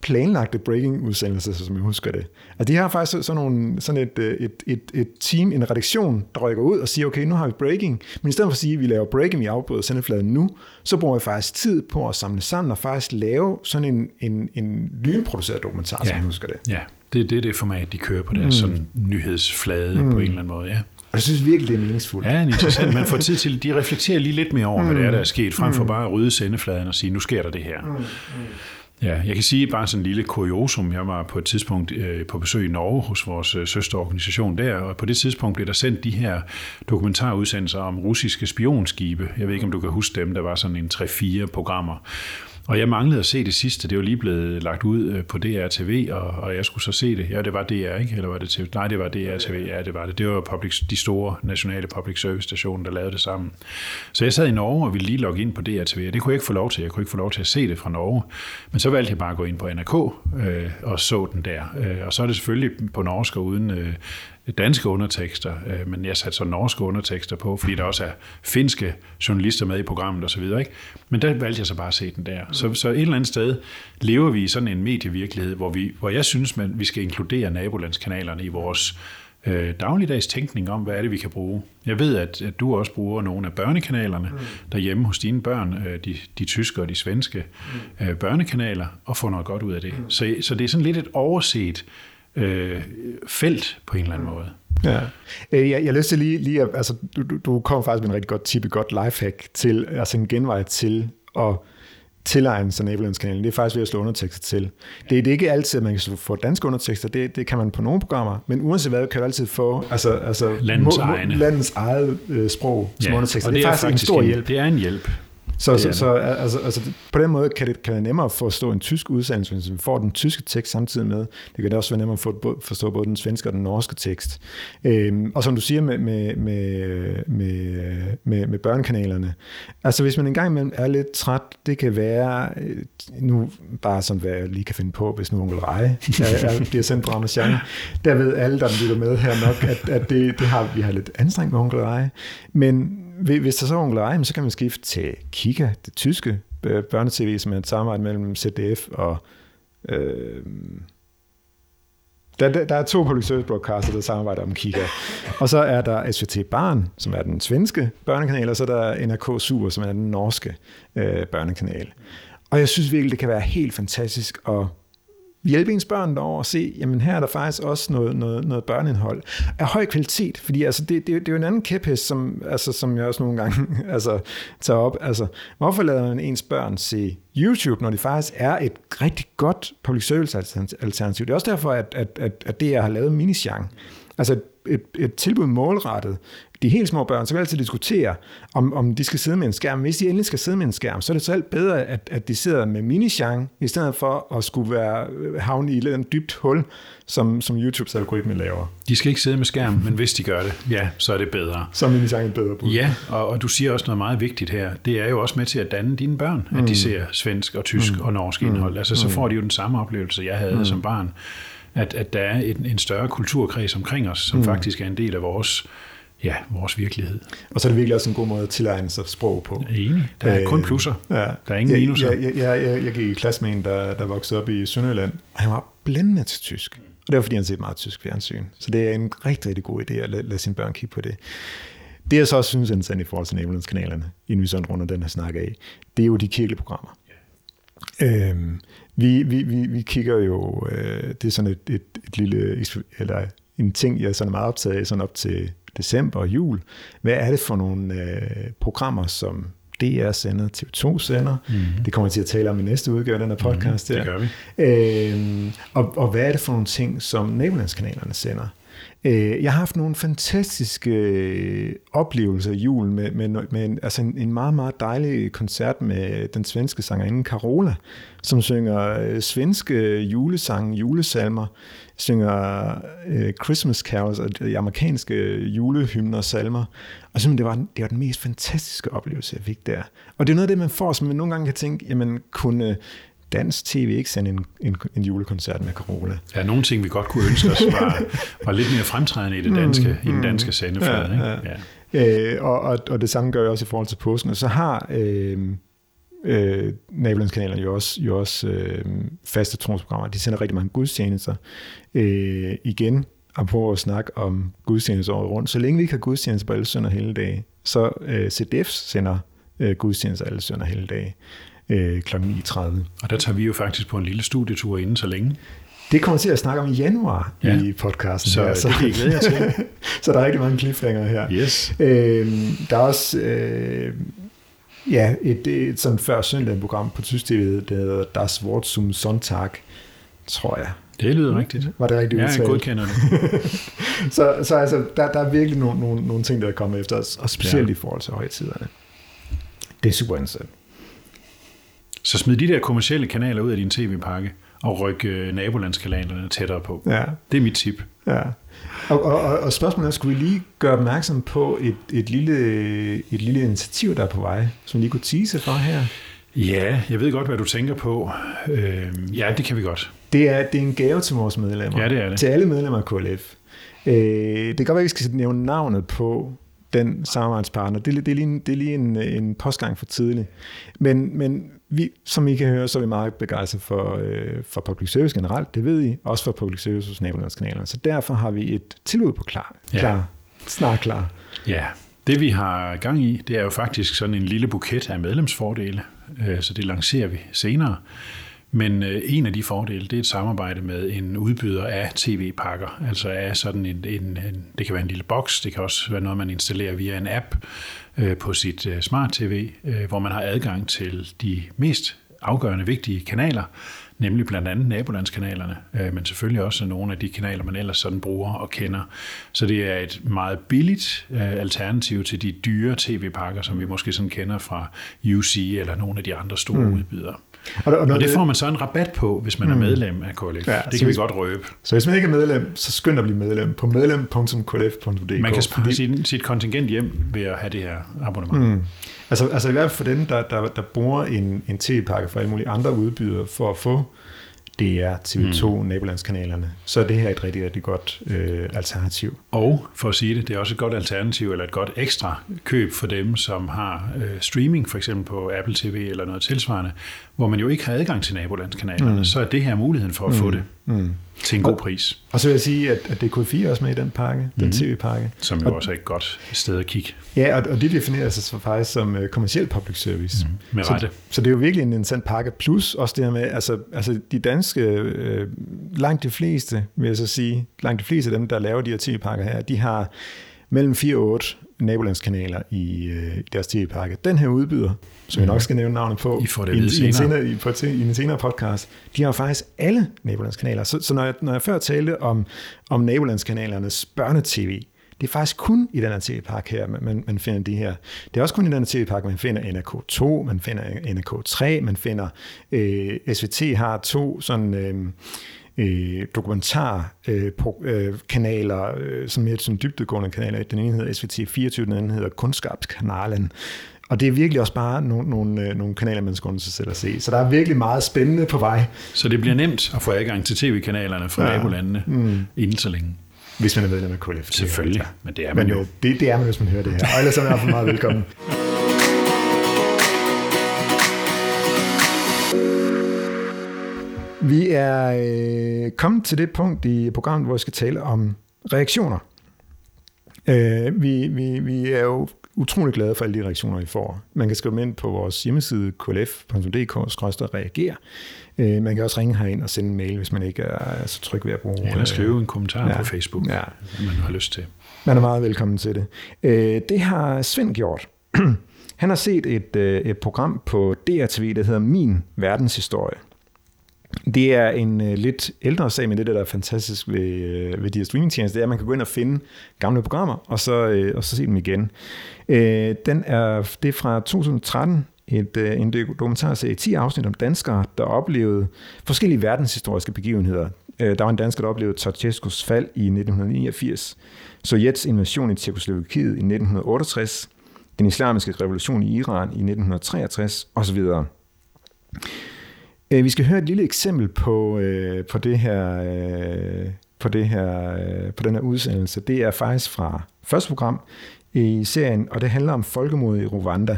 planlagte breaking-udsendelser, som jeg husker det. Og de har faktisk sådan, nogle, sådan et, øh, et, et, et team, en redaktion, der rykker ud og siger, okay, nu har vi breaking, men i stedet for at sige, at vi laver breaking, vi afbryder sendefladen nu, så bruger vi faktisk tid på at samle sammen og faktisk lave sådan en, en, en lynproduceret dokumentar, ja. som jeg husker det. Ja, det, det er det format, de kører på deres mm. sådan nyhedsflade mm. på en eller anden måde, ja. Og jeg synes virkelig, det er meningsfuldt. Ja, det er interessant. Man får tid til, de reflekterer lige lidt mere over, mm. hvad det er, der er sket, frem for bare at rydde sendefladen og sige, nu sker der det her. Mm. Ja, jeg kan sige bare sådan en lille kuriosum. Jeg var på et tidspunkt øh, på besøg i Norge hos vores øh, søsterorganisation der, og på det tidspunkt blev der sendt de her dokumentarudsendelser om russiske spionskibe. Jeg ved ikke, om du kan huske dem. Der var sådan en 3-4 programmer. Og jeg manglede at se det sidste. Det var lige blevet lagt ud øh, på DRTV, og, og jeg skulle så se det. Ja, det var DR, ikke? Eller var det TV? Nej, det var DRTV. Ja, det var det. Det var public, de store nationale public service stationer, der lavede det sammen. Så jeg sad i Norge og ville lige logge ind på DRTV, og det kunne jeg ikke få lov til. Jeg kunne ikke få lov til at se det fra Norge. Men så valgte jeg bare at gå ind på NRK øh, og så den der. Øh, og så er det selvfølgelig på norsk og uden øh, danske undertekster, øh, men jeg satte så norske undertekster på, fordi der også er finske journalister med i programmet osv. Ikke? Men der valgte jeg så bare at se den der. Så, så et eller andet sted lever vi i sådan en medievirkelighed, hvor, vi, hvor jeg synes, at vi skal inkludere nabolandskanalerne i vores øh, dagligdags tænkning om, hvad er det, vi kan bruge. Jeg ved, at, at du også bruger nogle af børnekanalerne mm. derhjemme hos dine børn, øh, de, de tyske og de svenske mm. øh, børnekanaler, og får noget godt ud af det. Mm. Så, så det er sådan lidt et overset øh, felt på en eller anden måde. Ja. Øh, jeg, jeg lyst til lige, lige at, altså, du, du, kommer faktisk med en rigtig godt tip, et godt lifehack til, altså en genvej til at tilegne sig Nabolandskanalen. Det er faktisk ved at slå undertekster til. Det, det er ikke altid, at man kan få danske undertekster. Det, det kan man på nogle programmer. Men uanset hvad, kan du altid få altså, altså, landets, må, egne. landets eget øh, sprog som ja, undertekster. Det, det er, er faktisk, faktisk en stor hjælp. Det er en hjælp. Så, så, så altså, altså, på den måde kan det, kan det nemmere forstå en tysk udsendelse, hvis vi får den tyske tekst samtidig med. Det kan det også være nemmere at forstå både den svenske og den norske tekst. Øhm, og som du siger med, med, med, med, med, med børnekanalerne, altså hvis man engang imellem er lidt træt, det kan være, øh, nu bare som hvad jeg lige kan finde på, hvis nu onkel Reje er, er, bliver sendt på Ramachan, der ved alle, der lytter med her nok, at, at det, det har, vi har lidt anstrengt med onkel Reje. Men hvis der så er onkel så kan man skifte til Kika, det tyske øh, børnetv, som er et samarbejde mellem ZDF og... Øh, der, der, der er to public service broadcaster, der samarbejder om Kika. Og så er der SVT Barn, som er den svenske børnekanal, og så er der NRK Super, som er den norske øh, børnekanal. Og jeg synes virkelig, det kan være helt fantastisk at hjælpe ens børn derover og se, jamen her er der faktisk også noget, noget, noget børneindhold af høj kvalitet, fordi altså det, det, det er jo en anden kæphest, som, altså, som jeg også nogle gange altså, tager op. Altså, hvorfor lader man ens børn se YouTube, når det faktisk er et rigtig godt public service alternativ? Det er også derfor, at, at, at, at det, jeg har lavet minisjang, altså et, et, tilbud målrettet de helt små børn, så vil altid diskutere, om, om de skal sidde med en skærm. Hvis de endelig skal sidde med en skærm, så er det så alt bedre, at, at de sidder med minichang, i stedet for at skulle være havne i et eller dybt hul, som, som YouTubes algoritme laver. De skal ikke sidde med skærm, men hvis de gør det, ja, så er det bedre. Så er minichang et bedre bud. Ja, og, og du siger også noget meget vigtigt her. Det er jo også med til at danne dine børn, at mm. de ser svensk og tysk mm. og norsk indhold. Altså, så mm. får de jo den samme oplevelse, jeg havde mm. som barn at, at der er en, en større kulturkreds omkring os, som mm. faktisk er en del af vores ja, vores virkelighed. Og så er det virkelig også en god måde at tilegne sig sprog på. Enig. Der er øh, kun plusser. Ja. Der er ingen jeg, minuser. Jeg, jeg, jeg, jeg, jeg gik i klasse med en, der, der voksede op i Sønderjylland, og han var blændende til tysk. Og det var, fordi han set meget tysk fjernsyn. Så det er en rigtig, rigtig god idé at lade, lade sine børn kigge på det. Det jeg så også synes er interessant i forhold til Nabolandskanalerne, inden vi sådan runder den her snak af, det er jo de kirkelige programmer. Yeah. Øhm, vi, vi, vi, vi kigger jo, øh, det er sådan et, et, et lille, eller en ting, jeg er sådan meget optaget af, sådan op til december og jul. Hvad er det for nogle øh, programmer, som DR sender, TV2 sender. Mm-hmm. Det kommer jeg til at tale om i næste udgave af den her podcast. Mm, det gør vi. Øhm, og, og hvad er det for nogle ting, som nabolandskanalerne sender? Øh, jeg har haft nogle fantastiske øh, oplevelser i julen med, med, med en, altså en, en meget, meget dejlig koncert med den svenske sangerinde Carola, som synger øh, svenske julesange, julesalmer, synger øh, Christmas carols og de amerikanske julehymner og salmer. Og simpelthen, det var, det var den mest fantastiske oplevelse, jeg fik der. Og det er noget af det, man får, som man nogle gange kan tænke, jamen kunne dansk tv ikke sende en, en, en julekoncert med Carola. Ja, nogle ting, vi godt kunne ønske os, var, var lidt mere fremtrædende i, det danske, mm, i den mm. danske sendeflade. Ja, ja. Ja. Øh, og, og, og det samme gør jeg også i forhold til påsken. Og så har øh, øh, nabolandskanalerne jo også, jo også øh, faste tronsprogrammer. De sender rigtig mange gudstjenester. Øh, igen, og på at snakke om gudstjenester året rundt. Så længe vi ikke har gudstjenester på alle sønner hele dage, så øh, CDF sender øh, gudstjenester alle sønner hele dage øh, kl. 9.30. Og der tager vi jo faktisk på en lille studietur inden så længe. Det kommer til at snakke om i januar ja. i podcasten. Så, her, så det kan I glæde jer til. så der er rigtig mange cliffhanger her. Yes. Øh, der er også øh, ja, et, et sådan før søndag program på tysk TV, der hedder Das Wort zum Sonntag, tror jeg. Det lyder rigtigt. Var det rigtigt udtalt? Ja, jeg godkender det. så, så altså, der, der er virkelig nogle, nogle, nogle ting, der er kommet efter os, og specielt ja. i forhold til højtiderne. Det er super interessant. Så smid de der kommercielle kanaler ud af din tv-pakke og ryk øh, nabolandskanalerne tættere på. Ja. Det er mit tip. Ja. Og, og, og, og spørgsmålet er, skulle vi lige gøre opmærksom på et, et, lille, et lille initiativ, der er på vej, som lige kunne tease for her? Ja, jeg ved godt, hvad du tænker på. Øh, ja, det kan vi godt. Det er, det er en gave til vores medlemmer. Ja, det er det. Til alle medlemmer af KLF. Øh, det kan godt være, at vi skal nævne navnet på den samarbejdspartner. Det, det er lige, en, det er lige en, en postgang for tidligt. Men, men vi, som I kan høre, så er vi meget begejstrede for, øh, for public service generelt, det ved I, også for public service hos nabolandskanalerne. Så derfor har vi et tilbud på klar. klar. Ja. Snart klar. Ja, det vi har gang i, det er jo faktisk sådan en lille buket af medlemsfordele, øh, så det lancerer vi senere. Men øh, en af de fordele, det er et samarbejde med en udbyder af tv-pakker, altså af sådan en, en, en, det kan være en lille boks, det kan også være noget, man installerer via en app på sit øh, smart-tv, øh, hvor man har adgang til de mest afgørende vigtige kanaler, nemlig blandt andet nabolandskanalerne, øh, men selvfølgelig også nogle af de kanaler, man ellers sådan bruger og kender. Så det er et meget billigt øh, alternativ til de dyre tv-pakker, som vi måske sådan kender fra UC eller nogle af de andre store mm. udbydere. Og, og, og det får man så en rabat på, hvis man mm. er medlem af KLF. Ja, det kan vi godt røbe. Så hvis man ikke er medlem, så skynd at blive medlem på medlem.klf.dk. Man kan spare sit, sit kontingent hjem ved at have det her abonnement. Mm. Altså, altså i hvert fald for dem, der, der, der bruger en, en tv-pakke fra alle mulige andre udbydere for at få DR, TV2, mm. nabolandskanalerne, så er det her et rigtig, rigtig godt øh, alternativ. Og for at sige det, det er også et godt alternativ, eller et godt ekstra køb for dem, som har øh, streaming, for eksempel på Apple TV eller noget tilsvarende, hvor man jo ikke har adgang til nabolandskanalerne, mm. så er det her muligheden for at mm. få det. Mm til en god pris. Og, og så vil jeg sige, at, at DK4 er også med i den pakke, mm. den mhm. tv-pakke. Som jo og, også er et godt sted at kigge. Ja, og, og det definerer sig så faktisk som uh, kommersiel public service. Mm. Med rette. Så, så det er jo virkelig en interessant pakke, plus også det her med, altså, altså de danske, uh, langt de fleste, vil jeg så sige, langt de fleste af dem, der laver de her tv-pakker her, de har mellem 4 og 8 nabolandskanaler i øh, deres tv-pakke. Den her udbyder, som jeg nok skal nævne navnet på, I, får det i, i, en senere, i, på, i en senere podcast, de har faktisk alle nabolandskanaler. Så, så når, jeg, når jeg før talte om, om nabolandskanalernes børnetv, det er faktisk kun i den her tv-pakke her, man, man finder de her. Det er også kun i den her tv-pakke, man finder NRK2, man finder NRK3, man finder øh, SVT har to sådan... Øh, øh, dokumentarkanaler, øh, øh, som er sådan dybdegående kanaler. Den ene hedder SVT 24, den anden hedder Kunskabskanalen. Og det er virkelig også bare nogle, nogle, øh, nogle kanaler, man skal sig selv at se. Så der er virkelig meget spændende på vej. Så det bliver nemt at få adgang til tv-kanalerne fra ja. nabolandene mm. inden så længe. Hvis man er medlem af KLF. Selvfølgelig, men det er man men jo. Det, det er man, hvis man hører det her. Og ellers er man for meget velkommen. Vi er øh, kommet til det punkt i programmet, hvor vi skal tale om reaktioner. Øh, vi, vi, vi er jo utrolig glade for alle de reaktioner, vi får. Man kan skrive ind på vores hjemmeside klf.dk-reagere. Øh, man kan også ringe herind og sende en mail, hvis man ikke er så tryg ved at bruge. Eller skrive en kommentar ja, på Facebook, ja. man har lyst til. Man er meget velkommen til det. Øh, det har Svend gjort. Han har set et, øh, et program på DRTV, der hedder Min Verdenshistorie. Det er en øh, lidt ældre sag, men det, der er fantastisk ved, øh, ved de her streamingtjenester, det er, at man kan gå ind og finde gamle programmer, og så, øh, og så se dem igen. Øh, den er, det er fra 2013, et, øh, en dokumentarserie, 10 afsnit om danskere, der oplevede forskellige verdenshistoriske begivenheder. Øh, der var en dansker, der oplevede Ceausescus fald i 1989, Sovjets invasion i Tjekkoslovakiet i 1968, den islamiske revolution i Iran i 1963 osv. Øh, vi skal høre et lille eksempel på, øh, på det her, øh, på det her, øh, på den her udsendelse. Det er faktisk fra første program i serien, og det handler om folkemordet i Rwanda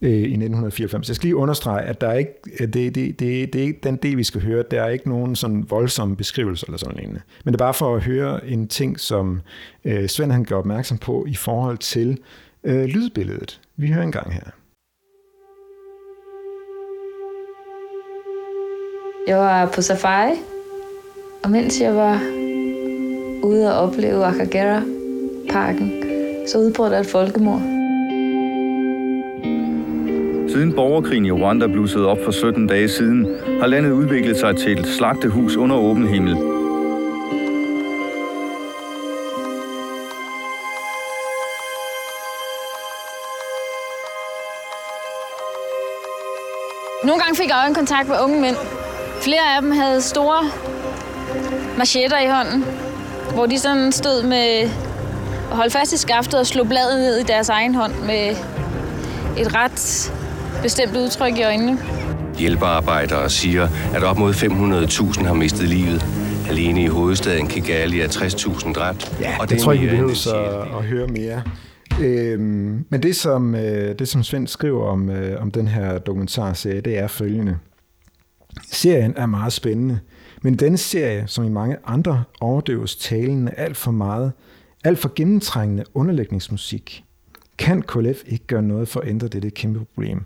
øh, i 1994. Jeg skal lige understrege, at der er ikke, øh, det, det, det, det er ikke den del, vi skal høre. Der er ikke nogen sådan voldsomme beskrivelser eller sådan noget. Men det er bare for at høre en ting, som øh, Svend han gør opmærksom på i forhold til øh, lydbilledet. Vi hører en gang her. Jeg var på safari, og mens jeg var ude at opleve Akagera-parken, så udbrød der et folkemord. Siden borgerkrigen i Rwanda blussede op for 17 dage siden, har landet udviklet sig til et slagtehus under åben himmel. Nogle gange fik jeg en kontakt med unge mænd, Flere af dem havde store machetter i hånden, hvor de sådan stod med og holdt fast i skaftet og slog bladet ned i deres egen hånd med et ret bestemt udtryk i øjnene. Hjælpearbejdere siger, at op mod 500.000 har mistet livet. Alene i hovedstaden Kigali er 60.000 dræbt. Ja, og det, det tror jeg ikke, vi behøver så at høre mere. Øhm, men det som, øh, det, som Svend skriver om, øh, om den her dokumentarserie, det er følgende. Serien er meget spændende, men denne serie, som i mange andre, overdøves talen af alt for meget, alt for gennemtrængende underlægningsmusik. Kan KLF ikke gøre noget for at ændre dette kæmpe problem?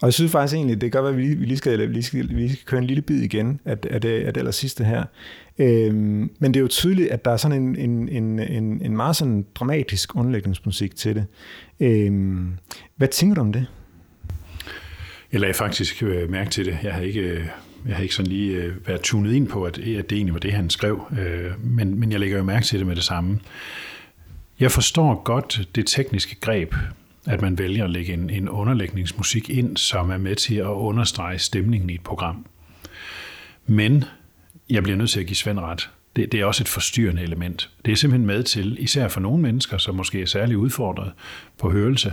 Og jeg synes faktisk egentlig, det kan godt være, at vi lige skal, vi lige skal, vi lige skal køre en lille bid igen af, af, det, af det aller sidste her. Øhm, men det er jo tydeligt, at der er sådan en, en, en, en, en meget sådan dramatisk underlægningsmusik til det. Øhm, hvad tænker du om det? Jeg lagde faktisk øh, mærke til det. Jeg havde ikke, øh, jeg havde ikke sådan lige øh, været tunet ind på, at, at det egentlig var det, han skrev. Men, men jeg lægger jo mærke til det med det samme. Jeg forstår godt det tekniske greb, at man vælger at lægge en, en underlægningsmusik ind, som er med til at understrege stemningen i et program. Men jeg bliver nødt til at give Svend ret. Det, det er også et forstyrrende element. Det er simpelthen med til, især for nogle mennesker, som måske er særligt udfordret på hørelse,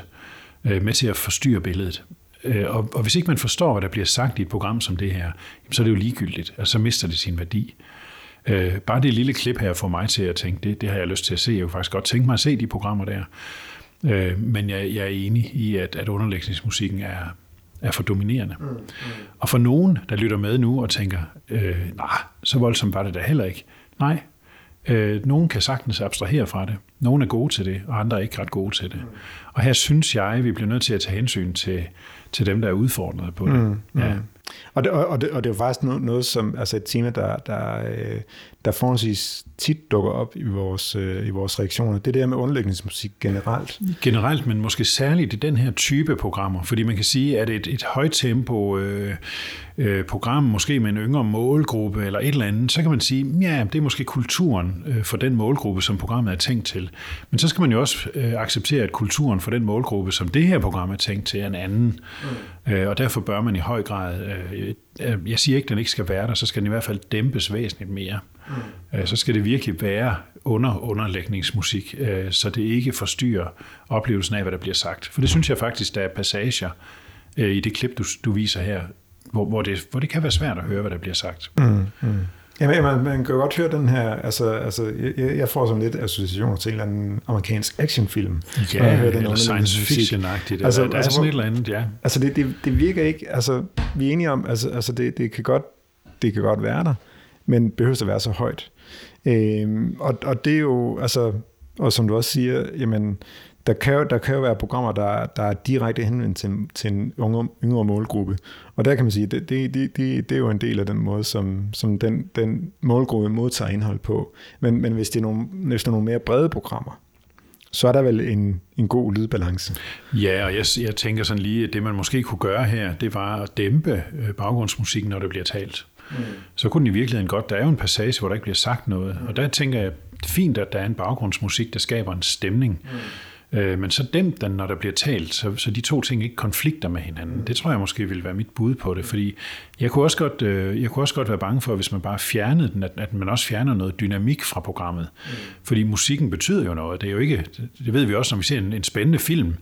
med til at forstyrre billedet. Øh, Og, og hvis ikke man forstår, hvad der bliver sagt i et program som det her, så er det jo ligegyldigt. Altså, så mister det sin værdi. Øh, bare det lille klip her får mig til at tænke, det, det har jeg lyst til at se. Jeg kunne faktisk godt tænke mig at se de programmer der. Øh, men jeg, jeg er enig i, at, at underlægningsmusikken er, er for dominerende. Mm, mm. Og for nogen, der lytter med nu og tænker, øh, nej, så voldsomt var det da heller ikke. Nej, øh, nogen kan sagtens abstrahere fra det. Nogle er gode til det, og andre er ikke ret gode til det. Mm. Og her synes jeg, vi bliver nødt til at tage hensyn til, til dem, der er udfordret på det. Mm, ja. Og det, og, det, og det er jo faktisk noget, noget som, altså et tema, der, der, øh, der forholdsvis tit dukker op i vores, øh, i vores reaktioner. Det er det her med underlægningsmusik generelt. Generelt, men måske særligt i den her type programmer, fordi man kan sige, at et, et højtempo øh, øh, program, måske med en yngre målgruppe eller et eller andet, så kan man sige, ja, det er måske kulturen øh, for den målgruppe, som programmet er tænkt til. Men så skal man jo også øh, acceptere, at kulturen for den målgruppe, som det her program er tænkt til, er en anden. Mm. Øh, og derfor bør man i høj grad, øh, jeg siger ikke, at den ikke skal være der, så skal den i hvert fald dæmpes væsentligt mere. Mm. Øh, så skal det virkelig være under underlægningsmusik, øh, så det ikke forstyrrer oplevelsen af, hvad der bliver sagt. For det synes jeg faktisk, der er passager øh, i det klip, du, du viser her, hvor, hvor, det, hvor det kan være svært at høre, hvad der bliver sagt. Mm, mm. Jamen, man, man kan jo godt høre den her, altså, altså jeg, jeg får sådan lidt associationer til en eller anden amerikansk actionfilm. Ja, når jeg hører den eller science fiction-agtigt. Altså, der, der altså, er sådan et eller andet, ja. Altså, det, det, det virker ikke, altså, vi er enige om, altså, altså det, det, kan godt, det kan godt være der, men behøver at være så højt. Øhm, og, og det er jo, altså, og som du også siger, jamen, der kan, jo, der kan jo være programmer, der, der er direkte henvendt til, til en yngre, yngre målgruppe. Og der kan man sige, det, det, det, det, det er jo en del af den måde, som, som den, den målgruppe modtager indhold på. Men, men hvis, det er nogle, hvis det er nogle mere brede programmer, så er der vel en, en god lydbalance. Ja, og jeg, jeg tænker sådan lige, at det man måske kunne gøre her, det var at dæmpe øh, baggrundsmusikken, når der bliver talt. Mm. Så kunne den i virkeligheden godt, der er jo en passage, hvor der ikke bliver sagt noget. Og der tænker jeg, fint, at der er en baggrundsmusik, der skaber en stemning. Mm. Men så dæmp den, når der bliver talt, så, så de to ting ikke konflikter med hinanden. Det tror jeg måske vil være mit bud på det, fordi jeg kunne også godt, jeg kunne også godt være bange for, hvis man bare fjernede den, at, at man også fjerner noget dynamik fra programmet. Mm. Fordi musikken betyder jo noget. Det er jo ikke, det ved vi også, når vi ser en, en spændende film.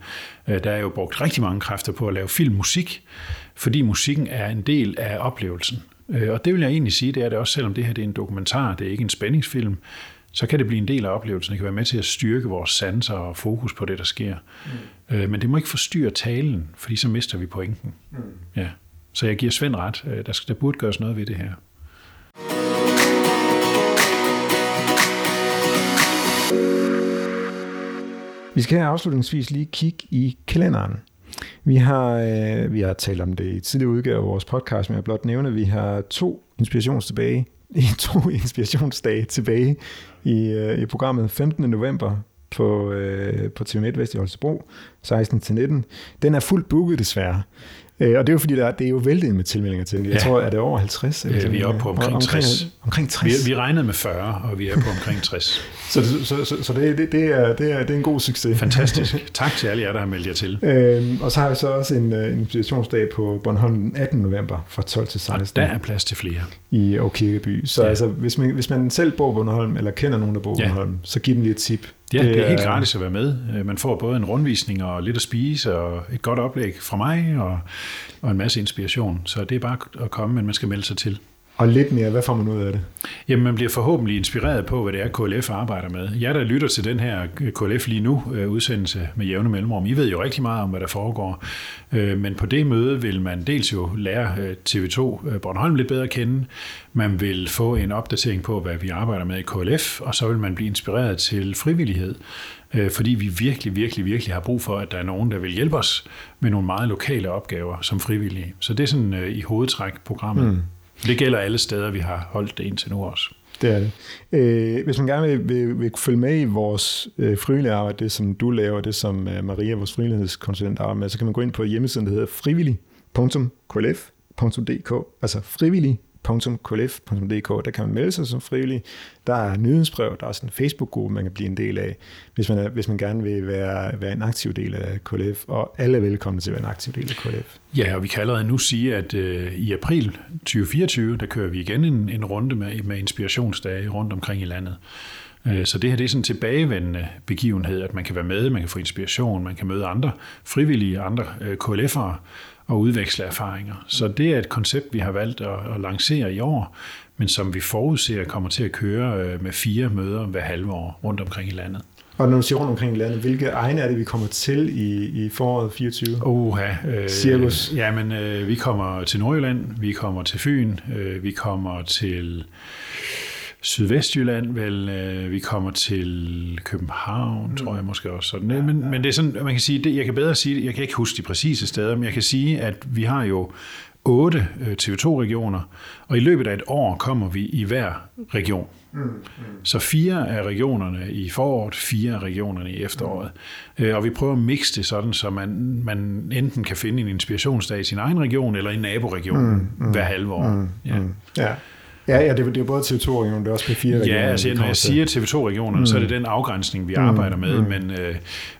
Der er jo brugt rigtig mange kræfter på at lave filmmusik, fordi musikken er en del af oplevelsen. Og det vil jeg egentlig sige, det er det også, selvom det her det er en dokumentar, det er ikke en spændingsfilm, så kan det blive en del af oplevelsen. Det kan være med til at styrke vores sanser og fokus på det, der sker. Mm. Men det må ikke forstyrre talen, fordi så mister vi pointen. Mm. Ja. Så jeg giver Svend ret. Der, skal, der burde gøres noget ved det her. Vi skal her afslutningsvis lige kigge i kalenderen. Vi har, øh, vi har talt om det i tidligere udgave af vores podcast, men jeg blot nævne, at vi har to inspirations tilbage, i to inspirationsdage tilbage i, øh, i programmet 15. november på, øh, på TV MidtVest i Holstebro, 16-19. Den er fuldt booket desværre. Øh, og det er jo fordi, der er, det er jo vældig med tilmeldinger til. Jeg ja. tror, er det over 50? Eller vi er oppe på omkring, omkring 60. Omkring 60. Vi, vi regnede med 40, og vi er på omkring 60. så så, så, så det, det, det, er, det, er, det er en god succes. Fantastisk. Tak til alle jer, der har meldt jer til. Øhm, og så har vi så også en, en inspirationsdag på Bornholm den 18. november fra 12 til 16. Og der er plads til flere. I Åkirkeby. Så ja. altså, hvis, man, hvis man selv bor på Bornholm, eller kender nogen, der bor på ja. Bornholm, så giv dem lige et tip. Ja, det, det er helt gratis at være med. Man får både en rundvisning og lidt at spise, og et godt oplæg fra mig, og, og en masse inspiration. Så det er bare at komme, men man skal melde sig til. Og lidt mere, hvad får man ud af det? Jamen, man bliver forhåbentlig inspireret på, hvad det er, KLF arbejder med. Jeg, der lytter til den her KLF lige nu øh, udsendelse med jævne mellemrum, I ved jo rigtig meget om, hvad der foregår. Øh, men på det møde vil man dels jo lære øh, TV2 Bornholm lidt bedre at kende. Man vil få en opdatering på, hvad vi arbejder med i KLF, og så vil man blive inspireret til frivillighed fordi vi virkelig, virkelig, virkelig har brug for, at der er nogen, der vil hjælpe os med nogle meget lokale opgaver som frivillige. Så det er sådan i hovedtræk programmet. Mm. Det gælder alle steder, vi har holdt det indtil nu også. Det er det. Øh, hvis man gerne vil, vil, vil følge med i vores øh, frivillige arbejde, det som du laver, det som øh, Maria, vores frivillighedskonsulent, arbejder med, så kan man gå ind på hjemmesiden, der hedder frivillig.klf.dk, altså frivillig www.klf.dk. Der kan man melde sig som frivillig. Der er nyhedsbrev, der er sådan en Facebook-gruppe, man kan blive en del af, hvis man, er, hvis man gerne vil være, være en aktiv del af KLF, og alle er velkomne til at være en aktiv del af KLF. Ja, og vi kan allerede nu sige, at øh, i april 2024, der kører vi igen en, en runde med, med inspirationsdage rundt omkring i landet. Øh, så det her det er sådan en tilbagevendende begivenhed, at man kan være med, man kan få inspiration, man kan møde andre frivillige, andre øh, KLF'ere, og udveksle erfaringer. Så det er et koncept, vi har valgt at, at lancere i år, men som vi forudser kommer til at køre øh, med fire møder hver halve år rundt omkring i landet. Og når du siger rundt omkring i landet, hvilke egne er det, vi kommer til i, i foråret 24? Oha, øh, Cirkus? Jamen, øh, vi kommer til Nordjylland, vi kommer til Fyn, øh, vi kommer til Sydvestjylland, vel, øh, vi kommer til København, mm. tror jeg måske også. Sådan. Ja, men, ja. men det er sådan, man kan sige, det, jeg kan bedre sige, jeg kan ikke huske de præcise steder, men jeg kan sige, at vi har jo otte øh, TV2-regioner, og i løbet af et år kommer vi i hver region. Mm, mm. Så fire af regionerne i foråret, fire af regionerne i efteråret. Mm. Og vi prøver at mixe det sådan, så man, man enten kan finde en inspirationsdag i sin egen region, eller i naboregionen mm, mm, hver halve år. Mm, ja. Mm. ja. Ja, ja det, det er både TV2-regionen, det er også P4-regionen. Ja, altså når jeg siger TV2-regionen, mm. så er det den afgrænsning, vi mm. arbejder med, mm. men, øh,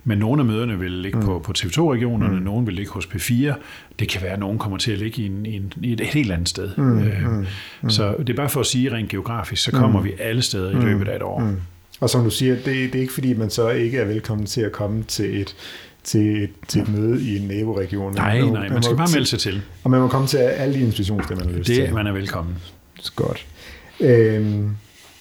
men nogle af møderne vil ligge mm. på, på TV2-regionerne, mm. nogle vil ligge hos P4. Det kan være, at nogen kommer til at ligge i, en, i, en, i et helt andet sted. Mm. Øh, mm. mm. Så det er bare for at sige rent geografisk, så kommer mm. vi alle steder i løbet af et år. Mm. Og som du siger, det, det er ikke fordi, man så ikke er velkommen til at komme til et til, et, til et møde i en naboregion. Nej, nej, man, man skal bare melde sig til. Og man må komme til alle de institutioner, man har lyst det, til. Det, man er velkommen. Godt. Øhm,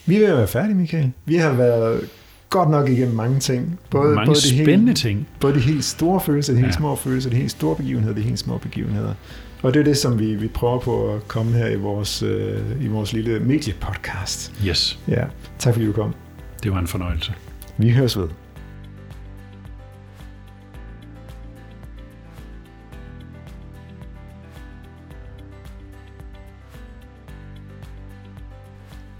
vi er ved at være færdige, Michael. Vi har været godt nok igennem mange ting. Både, mange både de spændende helt, ting. Både de helt store følelser, de helt ja. små følelser, de helt store begivenheder, de helt små begivenheder. Og det er det, som vi, vi prøver på at komme her i vores, øh, i vores lille mediepodcast. Yes. Ja. Tak fordi du kom. Det var en fornøjelse. Vi høres ved.